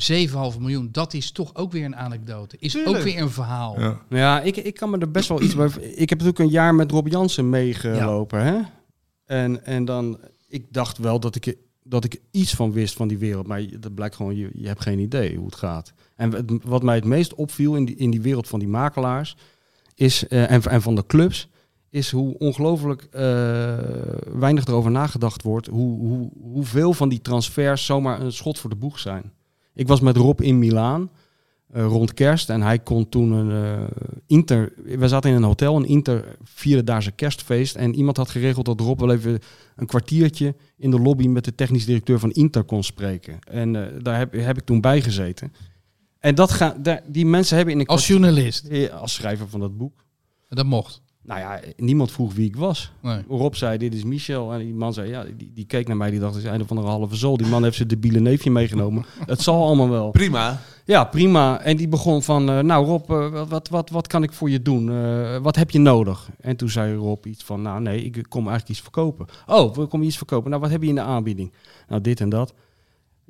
7,5 miljoen. Dat is toch ook weer een anekdote. Is Tuurlijk. ook weer een verhaal. Ja. Ja, ik, ik kan me er best wel iets bij... Ik heb natuurlijk een jaar met Rob Jansen meegelopen, hè? En, en dan... Ik dacht wel dat ik, er- dat ik iets van wist van die wereld. Maar dat blijkt gewoon, je, je hebt geen idee hoe het gaat. En wat- mij het meest opviel in die, in die wereld van die makelaars... Is, eh, en, en van de clubs... Is hoe ongelooflijk eh, weinig erover nagedacht wordt. Hoe, hoe, hoeveel van die transfers zomaar een schot voor de boeg zijn. Ik was met Rob in Milaan eh, rond kerst. En hij kon toen een eh, inter... We zaten in een hotel, een inter vierde daar zijn kerstfeest. En iemand had geregeld dat Rob wel even een kwartiertje in de lobby met de technisch directeur van Inter kon spreken. En eh, daar heb, heb ik toen bij gezeten. En dat ga, daar, die mensen hebben in een Als journalist. Als schrijver van dat boek. Dat mocht. Nou ja, niemand vroeg wie ik was. Nee. Rob zei, dit is Michel. En die man zei, ja, die, die keek naar mij. Die dacht, het is een van een halve zool. Die man heeft zijn debiele neefje meegenomen. het zal allemaal wel. Prima. Ja, prima. En die begon van, eh, nou Rob, eh, wat, wat, wat, wat kan ik voor je doen? Eh, wat heb je nodig? En toen zei Rob iets van, nou nee, ik kom eigenlijk iets verkopen. Oh, we komen iets verkopen. Nou, wat heb je in de aanbieding? Nou, dit en dat.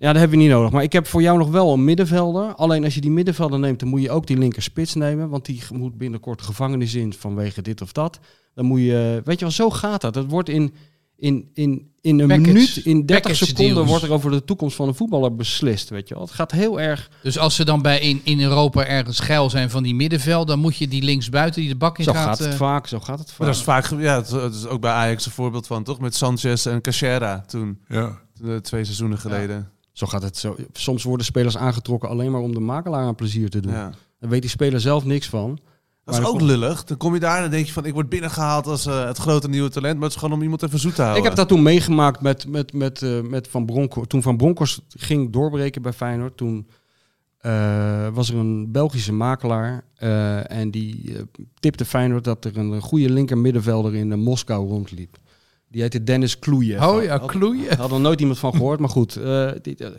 Ja, dat hebben we niet nodig. Maar ik heb voor jou nog wel een middenvelder. Alleen als je die middenvelder neemt, dan moet je ook die linker spits nemen. Want die moet binnenkort de gevangenis in vanwege dit of dat. Dan moet je, weet je wel, zo gaat dat. Het wordt in, in, in, in een Package- minuut, in 30 package seconden deals. wordt er over de toekomst van een voetballer beslist. Weet je wel. Het gaat heel erg Dus als ze dan bij in, in Europa ergens geil zijn van die middenveld, dan moet je die linksbuiten die de bak in Zo gaat. gaat het eh, vaak, zo gaat het vaak. Maar dat is vaak, ja, het, het is ook bij Ajax een voorbeeld van, toch? Met Sanchez en Cachera toen, Ja. eh, twee seizoenen geleden. Zo gaat het zo. Soms worden spelers aangetrokken alleen maar om de makelaar aan plezier te doen. Ja. Dan weet die speler zelf niks van. Dat is ook lullig. Dan kom je daar en dan denk je van, ik word binnengehaald als eh, het grote nieuwe talent. Maar het is gewoon om iemand even zoet te houden. Ik heb dat toen meegemaakt met, met, met, eh, met Van Bronckhorst. Toen Van Bronckhorst ging doorbreken bij Feyenoord, toen eh, was er een Belgische makelaar. en die tipte Feyenoord dat er een goede linker middenvelder in Moskou rondliep. Die heette Dennis Kloeien. Oh ja, kloeien. Had er nooit iemand van gehoord, maar goed. eh, die, eh,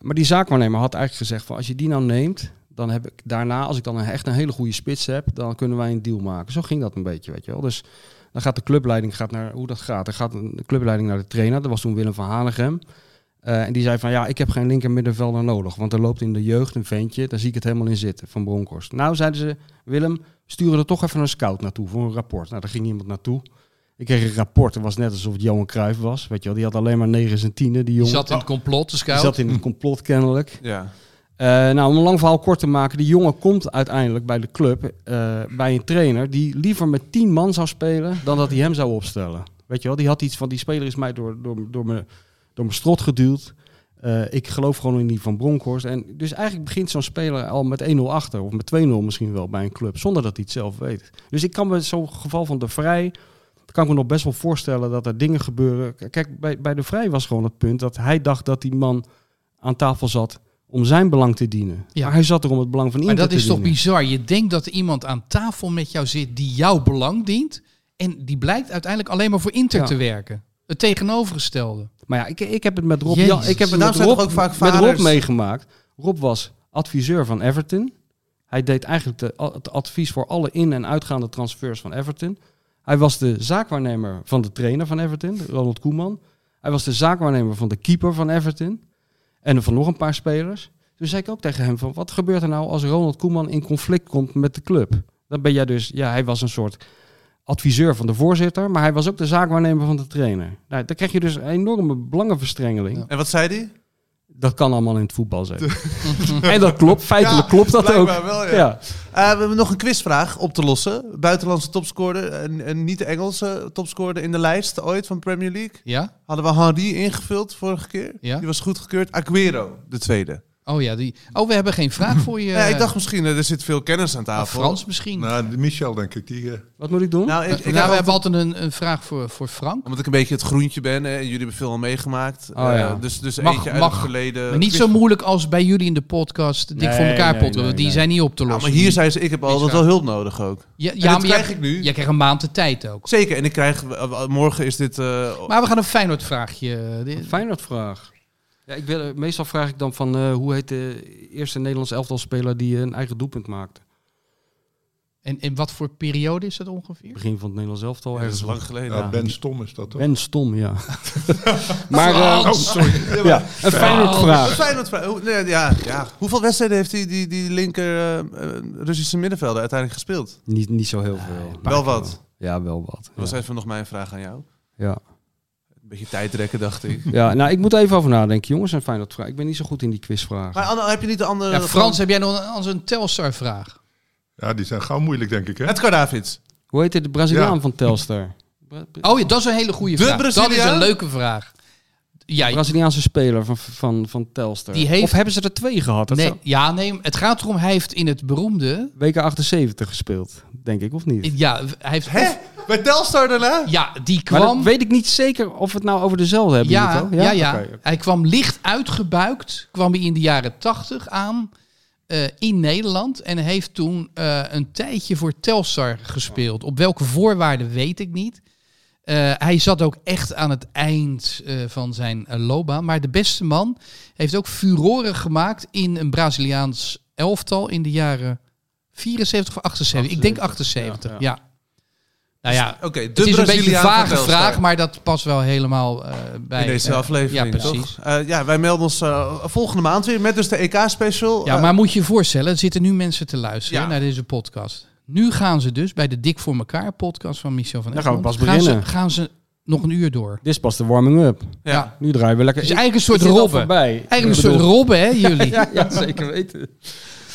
maar die zaakwaarnemer had eigenlijk gezegd van als je die nou neemt, dan heb ik daarna, als ik dan een, echt een hele goede spits heb, dan kunnen wij een deal maken. Zo ging dat een beetje, weet je wel. Dus dan gaat de clubleiding gaat naar hoe dat gaat. Dan gaat de clubleiding naar de trainer. Dat was toen Willem van Hanegem. Eh, en die zei van ja, ik heb geen linker middenvelder nodig. Want er loopt in de jeugd een ventje, daar zie ik het helemaal in zitten, van Bronkhorst. Nou, zeiden ze, Willem, sturen er toch even een scout naartoe voor een rapport. Nou, daar ging iemand naartoe. Ik kreeg een rapport, het was net alsof het Johan Cruijff was. Weet je wel, die had alleen maar negen en tienen, die Die jongen. zat in het complot, de Die scout. zat in het complot kennelijk. Ja. Eh, nou, om een lang verhaal kort te maken. Die jongen komt uiteindelijk bij de club eh, bij een trainer die liever met tien man zou spelen dan dat hij hem zou opstellen. Weet je wel, die had iets van, die speler is mij door, door, door, me, door mijn strot geduwd. Eh, ik geloof gewoon in die van Bronkhorst. En dus eigenlijk begint zo'n speler al met 1-0 achter. Of met 2-0 misschien wel bij een club. Zonder dat hij het zelf weet. Dus ik kan me zo'n geval van de Vrij... kan ik me nog best wel voorstellen dat er dingen gebeuren. Kijk, bij, bij de Vrij was gewoon het punt dat hij dacht dat die man aan tafel zat om zijn belang te dienen. Ja. Maar hij zat er om het belang van Maar Inter dat te is toch dienen. bizar. Je denkt dat er iemand aan tafel met jou zit die jouw belang dient. En die blijkt uiteindelijk alleen maar voor Inter Ja. te werken. Het tegenovergestelde. Maar ja, ik, ik heb het met Rob, Jezus. Jan, ik heb het Maar met Rob, ook vaak met Rob meegemaakt. Rob was adviseur van Everton. Hij deed eigenlijk de, het advies voor alle in- en uitgaande transfers van Everton. Hij was de zaakwaarnemer van de trainer van Everton, Ronald Koeman. Hij was de zaakwaarnemer van de keeper van Everton. En van nog een paar spelers. Toen zei ik ook tegen hem van, wat gebeurt er nou als Ronald Koeman in conflict komt met de club? Dan ben jij dus, ja, hij was een soort adviseur van de voorzitter, maar hij was ook de zaakwaarnemer van de trainer. Nou, dan krijg je dus een enorme belangenverstrengeling. En wat zei hij? Dat kan allemaal in het voetbal zijn. en dat klopt, feitelijk klopt dat ook. Wel, ja. Ja. Eh, we hebben nog een quizvraag op te lossen. Buitenlandse topscorer en, en niet de Engelse topscorer in de lijst ooit van Premier League. Ja? Hadden we Henry ingevuld vorige keer. Ja. Die was goedgekeurd. Aguero, de tweede. Oh ja, die. Oh, we hebben geen vraag voor je. Ja, ik dacht misschien, eh, er zit veel kennis aan of tafel. Frans misschien. Nou, Nou, de Michel denk ik, die... eh, Wat moet ik doen? Nou, ik, ik we heb hebben altijd- een, een vraag voor, voor Frank. omdat ik een beetje het groentje ben en jullie hebben veel al meegemaakt. Oh, Eh, ja. dus dus Mag- eentje uit mag. het verleden. Maar niet zo moeilijk als bij jullie in de podcast Dik voor elkaar nee, nee, die nee. zijn niet op te Ja, lossen. maar hier zei ze, ik heb altijd wel hulp nodig ook. Ja, en ja dat maar krijg jij, ik nu. jij krijgt een maand de tijd ook. Zeker, en ik krijg, eh, morgen is dit... eh, Maar we gaan een Feyenoord vraagje. eh, Feyenoord vraag. Ja, ik wil, meestal vraag ik dan van eh, hoe heet de eerste Nederlandse elftalspeler die eh, een eigen doelpunt maakte? En in wat voor periode is dat ongeveer? Begin van het Nederlands elftal. ja, dat is ergens lang geleden. ja, Ben Stom is dat toch? Ben Stom, ja. maar eh, Oh, sorry. ja, een Feyenoord vraag. Feyenoord, vraag. Hoe- nee, ja, ja. Hoeveel wedstrijden heeft die, die, die linker eh, eh, Russische middenvelder uiteindelijk gespeeld? Niet, niet zo heel veel. Wel wat. Ja, wel wat. Dat was even nog mijn vraag aan jou. Ja. Beetje tijdrekken, dacht ik. ja, nou, ik moet even over nadenken, jongens. Een Feyenoord vraag. Ik ben niet zo goed in die quizvragen. Maar Anne, heb je niet de andere... Ja, Frans, heb jij nog een, als een Telstar vraag? Ja, die zijn gauw moeilijk, denk ik, hè? Edgar Davids. Hoe heet de Braziliaan Ja. van Telstar? Oh ja, dat is een hele goede De vraag. Dat is een leuke vraag. Ja, Braziliaanse speler van, van, van Telstar. Die heeft- Of hebben ze er twee gehad? Dat nee, ja, nee, het gaat erom, hij heeft in het beroemde... WK 78 gespeeld, denk ik, of niet? Ja, hij heeft... Hè? Bij Telstar daarna? Ja, die Maar kwam... dat weet ik niet zeker of we het nou over dezelfde hebben. Ja, ja, ja. oké. Hij kwam licht uitgebuikt, kwam hij in de jaren tachtig aan eh, in Nederland. En heeft toen eh, een tijdje voor Telstar gespeeld. Op welke voorwaarden weet ik niet. Eh, hij zat ook echt aan het eind eh, van zijn loopbaan. Maar de beste man heeft ook furoren gemaakt in een Braziliaans elftal in de jaren 74 of 78. Ik denk 78, ja, ja. ja. Nou ja, Oké, de het is een beetje een vage vraag, maar dat past wel helemaal eh, bij... in deze eh, aflevering, Ja, precies. toch? Eh, ja, wij melden ons eh, volgende maand weer met dus de EK-special. Ja, maar moet je je voorstellen, er zitten nu mensen te luisteren Ja. naar deze podcast. Nu gaan ze dus bij de Dik voor elkaar podcast van Michel van Dan gaan we Egmond, pas gaan ze, beginnen. gaan ze nog een uur door. Dit is pas de warming-up. ja. ja. Nu draaien we lekker. Het is eigenlijk een soort robben. Eigenlijk een soort robben, hè, jullie? ja, ja, zeker weten.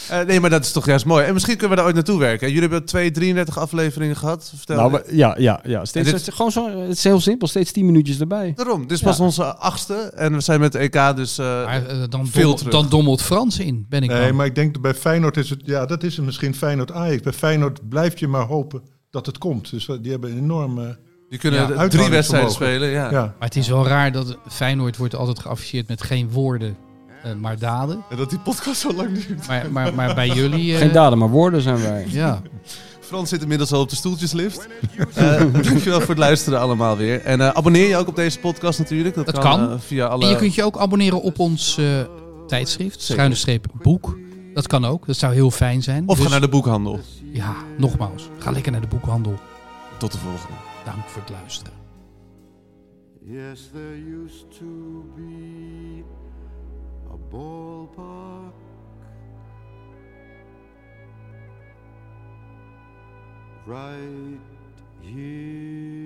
Eh, nee, maar dat is toch juist mooi. En misschien kunnen we daar ooit naartoe werken. Jullie hebben twee, 33 afleveringen gehad. Vertel Nou, ja, ja, ja. Steeds, dit- gewoon zo, het is heel simpel. Steeds 10 minuutjes erbij. Daarom, dit is pas Ja. onze achtste. En we zijn met de EK dus... eh, Maar eh, dan, Veel dommel- terug. dan dommelt Frans in, ben ik Nee, dan. maar ik denk dat bij Feyenoord is het... Ja, dat is het misschien Feyenoord Ajax. Bij Feyenoord blijf je maar hopen dat het komt. Dus eh, die hebben een enorm... eh, die kunnen Ja, drie wedstrijden spelen. Ja. ja. Maar het is wel raar dat Feyenoord wordt altijd geafficheerd met geen woorden, eh, maar daden. En dat die podcast zo lang duurt. Maar, maar, maar bij jullie... eh, Geen daden, maar woorden zijn wij. Ja. Frans zit inmiddels al op de stoeltjeslift. Eh dankjewel voor het luisteren allemaal weer. En eh, abonneer je ook op deze podcast natuurlijk. Dat, Dat kan, kan. eh, via alle... En je kunt je ook abonneren op ons eh, tijdschrift, schuine streep boek. Dat kan ook, dat zou heel fijn zijn. Of Dus- ga naar de boekhandel. Ja, nogmaals, ga lekker naar de boekhandel. Tot de volgende. Dank voor het luisteren. Yes, there used to be ballpark. Right here